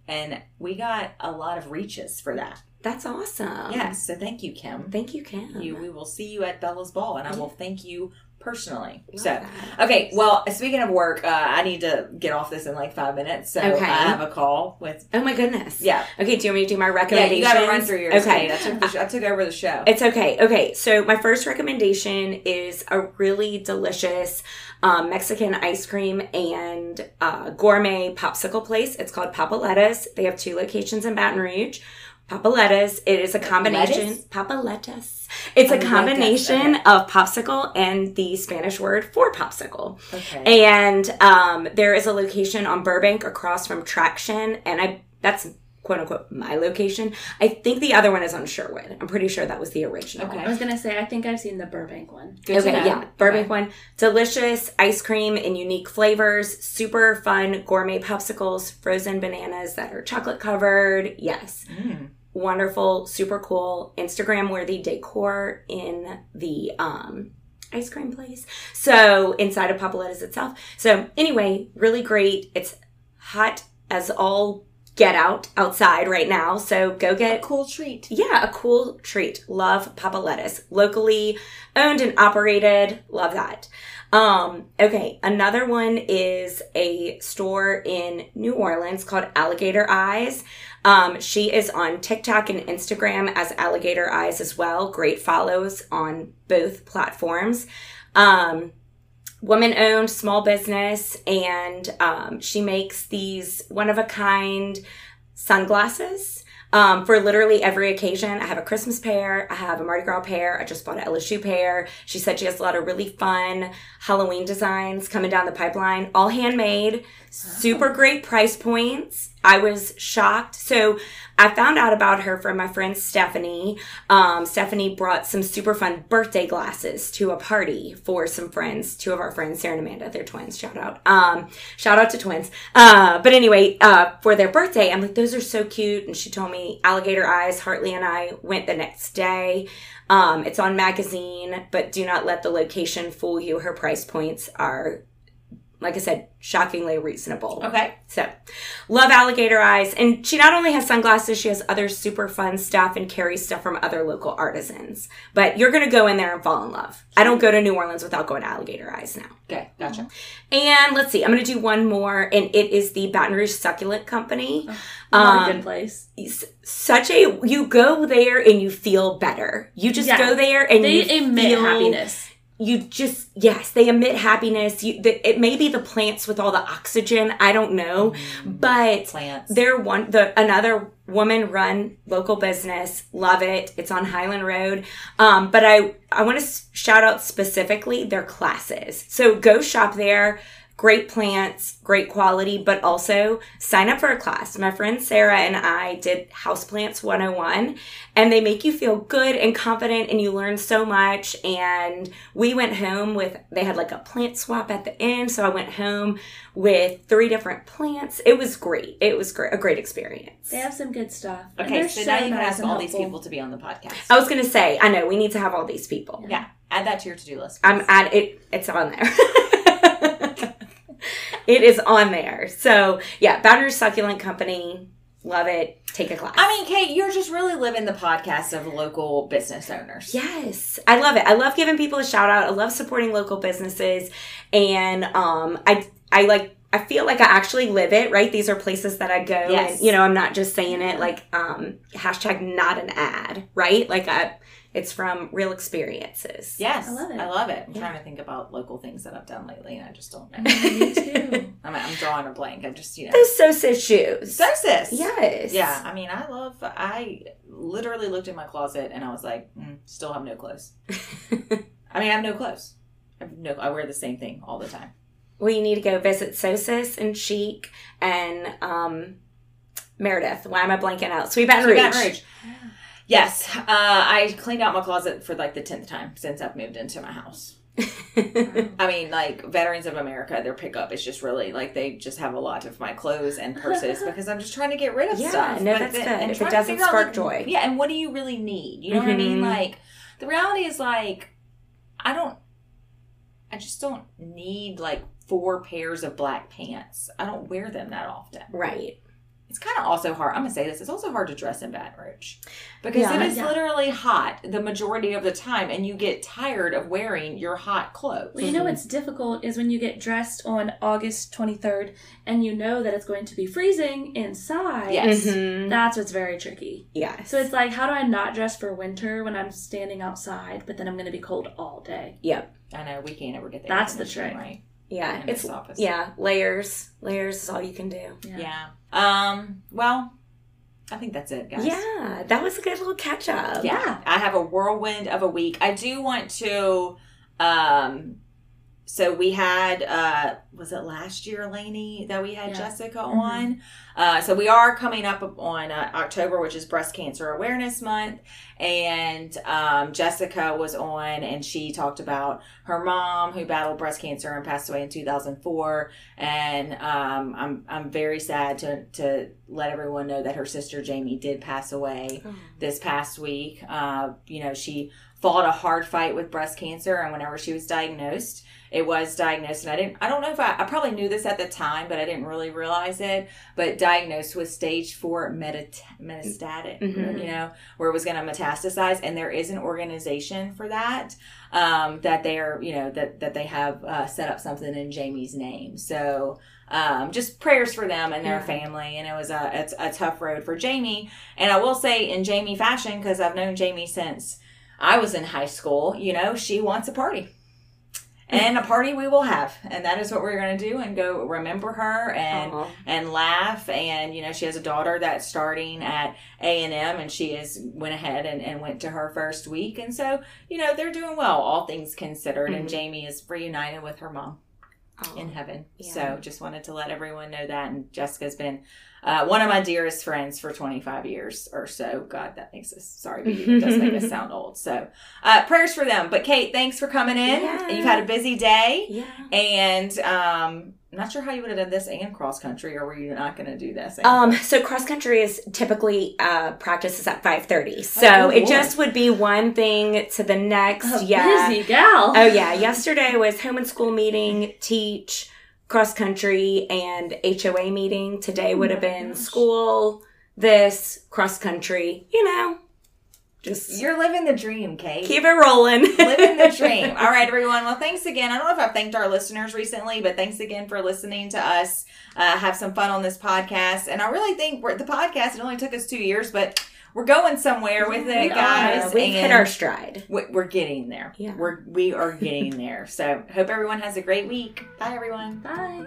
[SPEAKER 1] and we got a lot of reaches for that.
[SPEAKER 2] That's awesome.
[SPEAKER 1] yes, so thank you, Kim.
[SPEAKER 2] Thank you, Kim.
[SPEAKER 1] You, we will see you at Bella's ball, and I will thank you personally.
[SPEAKER 2] Love
[SPEAKER 1] so.
[SPEAKER 2] that.
[SPEAKER 1] Okay, well, speaking of work, uh, I need to get off this in like five minutes. So
[SPEAKER 2] Okay.
[SPEAKER 1] I have a call with.
[SPEAKER 2] Oh my goodness.
[SPEAKER 1] Yeah,
[SPEAKER 2] Okay, do you want me to do my
[SPEAKER 1] recommendation?
[SPEAKER 2] yeah.
[SPEAKER 1] You got to run through yours.
[SPEAKER 2] Okay.
[SPEAKER 1] I took, the I took over the show.
[SPEAKER 2] It's okay. Okay, so my first recommendation is a really delicious um, Mexican ice cream and uh, gourmet popsicle place. It's called Papalettas. They have two locations in Baton Rouge. Papalettas. It is a combination.
[SPEAKER 1] Lettuce?
[SPEAKER 2] Papalettas. It's a combination
[SPEAKER 1] okay.
[SPEAKER 2] of popsicle and the Spanish word for popsicle.
[SPEAKER 1] okay.
[SPEAKER 2] And um, there is a location on Burbank across from Traction, and I that's quote unquote my location. I think the other one is on Sherwood. I'm pretty sure that was the original.
[SPEAKER 1] Okay.
[SPEAKER 3] I was gonna say I think I've seen the Burbank one.
[SPEAKER 1] Good
[SPEAKER 2] okay, yeah, Burbank
[SPEAKER 1] Okay.
[SPEAKER 2] one. Delicious ice cream in unique flavors, super fun gourmet popsicles, frozen bananas that are chocolate covered. Yes,
[SPEAKER 1] Mm.
[SPEAKER 2] Wonderful, super cool, Instagram worthy decor in the um ice cream place. So inside of Papalettas itself. So anyway, really great. It's hot as all get out outside right now. So go get a
[SPEAKER 1] Cool treat.
[SPEAKER 2] yeah, a cool treat. Love Papa Lettuce. Locally owned and operated. Love that. Um, okay, another one is a store in New Orleans called Alligator Eyes. Um, she is on TikTok and Instagram as Alligator Eyes as well. Great follows on both platforms. Um, woman owned small business and um, she makes these one of a kind sunglasses um, for literally every occasion. I have a Christmas pair, I have a Mardi Gras pair, I just bought an LSU pair. She said she has a lot of really fun Halloween designs coming down the pipeline, all handmade, super great price points. I was shocked. So I found out about her from my friend Stephanie. Um, Stephanie brought some super fun birthday glasses to a party for some friends, two of our friends, Sarah and Amanda. They're twins. Shout out. Um, shout out to twins. Uh, but anyway, uh, for their birthday, I'm like, those are so cute. And she told me alligator eyes. Hartley and I went the next day. Um, it's on magazine, but do not let the location fool you. Her price points are like I said, shockingly reasonable.
[SPEAKER 1] Okay.
[SPEAKER 2] So, love alligator eyes. And she not only has sunglasses, she has other super fun stuff and carries stuff from other local artisans. But you're going to go in there and fall in love. I don't go to New Orleans without going to alligator eyes now.
[SPEAKER 1] Okay. Gotcha.
[SPEAKER 2] And let's see, I'm going to do one more, and it is the Baton Rouge Succulent Company.
[SPEAKER 3] Not
[SPEAKER 2] Um,
[SPEAKER 3] a good place.
[SPEAKER 2] such a you go there and you feel better. You just
[SPEAKER 3] Yeah.
[SPEAKER 2] go there and
[SPEAKER 3] They
[SPEAKER 2] you
[SPEAKER 3] emit
[SPEAKER 2] feel,
[SPEAKER 3] happiness.
[SPEAKER 2] You just yes, they emit happiness. You the, it may be the plants with all the oxygen. I don't know, but
[SPEAKER 1] Plants.
[SPEAKER 2] they're one the another woman run local business. Love it. It's on Highland Road. Um, but I I want to shout out specifically their classes. So go shop there. Great plants, great quality, but also sign up for a class. My friend Sarah and I did Houseplants 101 and they make you feel good and confident and you learn so much. And we went home with, they had like a plant swap at the end. So I went home with three different plants. It was great. It was great, a great experience.
[SPEAKER 3] They have some good stuff.
[SPEAKER 1] Okay,
[SPEAKER 3] they're
[SPEAKER 1] so, now you can ask
[SPEAKER 3] and
[SPEAKER 1] all these people to be on the podcast.
[SPEAKER 2] I was going to say, I know we need to have all these people.
[SPEAKER 1] yeah, add that to your to-do list.
[SPEAKER 2] I'm
[SPEAKER 1] please.
[SPEAKER 2] at it. It's on there. it is on there. So yeah, Rouge Succulent Company. Love it. Take a class.
[SPEAKER 1] I mean, Kate, you're just really living the podcast of local business owners.
[SPEAKER 2] Yes, I love it. I love giving people a shout out. I love supporting local businesses, and um, I I like I feel like I actually live it. Right, these are places that I go,
[SPEAKER 1] Yes.
[SPEAKER 2] and you know I'm not just saying it like um, hashtag not an ad. Right, like I, it's from real experiences.
[SPEAKER 1] Yes,
[SPEAKER 3] I love it.
[SPEAKER 1] I love it. I'm
[SPEAKER 2] Yeah.
[SPEAKER 1] trying to think about local things that I've done lately, and I just don't know.
[SPEAKER 3] Me too.
[SPEAKER 1] I'm, I'm drawing a blank. I just, you know.
[SPEAKER 2] Those Sosa shoes.
[SPEAKER 1] Sosis.
[SPEAKER 2] Yes.
[SPEAKER 1] Yeah, I mean, I love. I literally looked in my closet and I was like, mm, still have no clothes. I mean, I have no clothes. I have no. I wear the same thing all the time.
[SPEAKER 2] Well, you need to go visit Sosis and Chic and um, Meredith. Why am I blanking out? Sweet Baton Rouge.
[SPEAKER 1] Baton Rouge. Yes, uh, I cleaned out my closet for like the tenth time since I've moved into my house. I mean, like Veterans of America, their pickup is just really like they just have a lot of my clothes and purses because I'm just trying to get rid of
[SPEAKER 2] Yeah,
[SPEAKER 1] stuff.
[SPEAKER 2] no,
[SPEAKER 1] But
[SPEAKER 2] that's
[SPEAKER 1] then-
[SPEAKER 2] good. If it doesn't
[SPEAKER 1] figure out,
[SPEAKER 2] spark
[SPEAKER 1] like,
[SPEAKER 2] joy.
[SPEAKER 1] yeah. And what do you really need? You know what I mean?
[SPEAKER 2] Mhm.
[SPEAKER 1] Like the reality is like I don't. I just don't need like four pairs of black pants. I don't wear them that often.
[SPEAKER 2] right.
[SPEAKER 1] It's kind of also hard. I'm gonna say this. It's also hard to dress in Baton Rouge because
[SPEAKER 2] Yeah.
[SPEAKER 1] it is
[SPEAKER 3] Yeah.
[SPEAKER 1] literally hot the majority of the time, and you get tired of wearing your hot clothes.
[SPEAKER 3] Well, you know what's difficult is when you get dressed on August 23rd and you know that it's going to be freezing inside.
[SPEAKER 1] Yes.
[SPEAKER 2] Mhm.
[SPEAKER 3] That's what's very tricky.
[SPEAKER 2] Yeah.
[SPEAKER 3] So it's like, how do I not dress for winter when I'm standing outside, but then I'm going to be cold all day?
[SPEAKER 2] Yep.
[SPEAKER 1] I know we can't ever get there.
[SPEAKER 3] That's the
[SPEAKER 1] this
[SPEAKER 3] trick.
[SPEAKER 1] right?
[SPEAKER 2] Yeah.
[SPEAKER 1] in
[SPEAKER 2] It's
[SPEAKER 1] office.
[SPEAKER 2] yeah. Layers. Layers is all you can do.
[SPEAKER 1] Yeah. Um. Well, I think that's it, guys.
[SPEAKER 2] Yeah. That was a good little catch up.
[SPEAKER 1] Yeah. I have a whirlwind of a week. I do want to. Um. So we had. uh Was it last year, Lainey, that we had
[SPEAKER 3] Yeah.
[SPEAKER 1] Jessica
[SPEAKER 3] Mhm.
[SPEAKER 1] on? Uh, so we are coming up on uh, October, which is Breast Cancer Awareness Month, and um, Jessica was on, and she talked about her mom who battled breast cancer and passed away in 2004. And um, I'm I'm very sad to to let everyone know that her sister Jamie did pass away
[SPEAKER 2] Oh.
[SPEAKER 1] this past week. Uh, you know, she fought a hard fight with breast cancer, and whenever she was diagnosed, it was diagnosed, and I didn't. I don't know if I. I probably knew this at the time, but I didn't really realize it. But diagnosed with stage four metat- metastatic,
[SPEAKER 2] Mhm.
[SPEAKER 1] you know, where it was going to metastasize, and there is an organization for that. Um, that they are, you know, that that they have uh, set up something in Jamie's name. So. Um, just prayers for them and their
[SPEAKER 2] Yeah.
[SPEAKER 1] family, and it was a it's a tough road for Jamie. And I will say, in Jamie fashion, because I've known Jamie since I was in high school, you know, she wants a party. And a party we will have. And that is what we're going to do and go remember her and
[SPEAKER 2] Aw.
[SPEAKER 1] and laugh and you know she has a daughter that's starting at a&m and she is went ahead and, and went to her first week and so you know they're doing well all things considered and
[SPEAKER 2] Mhm.
[SPEAKER 1] jamie is reunited with her mom In heaven.
[SPEAKER 2] Yeah.
[SPEAKER 1] So just wanted to let everyone know that. And Jessica's been uh, one of my dearest friends for 25 years or so. God, that makes us sorry, but it does make us sound old. So uh, prayers for them. But Kate, thanks for coming in.
[SPEAKER 2] Yeah.
[SPEAKER 1] You've had a busy day.
[SPEAKER 2] Yeah.
[SPEAKER 1] And um, I'm not sure how you would have done this and cross country, or were you not going to do this?
[SPEAKER 2] Um, so cross country is typically uh practices at five thirty. So
[SPEAKER 1] Oh,
[SPEAKER 2] it
[SPEAKER 1] Lord.
[SPEAKER 2] just would be one thing to the next.
[SPEAKER 3] A
[SPEAKER 2] yeah.
[SPEAKER 3] busy gal.
[SPEAKER 2] Oh yeah. Yesterday was home and school meeting, teach, cross country and HOA meeting. Today would have
[SPEAKER 3] Oh
[SPEAKER 2] been
[SPEAKER 3] gosh.
[SPEAKER 2] school, this, cross country, you know, just
[SPEAKER 1] You're living the dream, Kate.
[SPEAKER 2] keep it rolling.
[SPEAKER 1] living the dream. All right, everyone. Well, thanks again. I don't know if I've thanked our listeners recently, but thanks again for listening to us. Uh, have some fun on this podcast, and I really think we're, the podcast. It only took us two years, but we're going somewhere with it,
[SPEAKER 3] We
[SPEAKER 1] guys.
[SPEAKER 3] are.
[SPEAKER 2] We've hit our stride.
[SPEAKER 1] we- We're getting there.
[SPEAKER 2] Yeah.
[SPEAKER 1] We're we are getting there. So hope everyone has a great week. Bye, everyone.
[SPEAKER 3] Bye.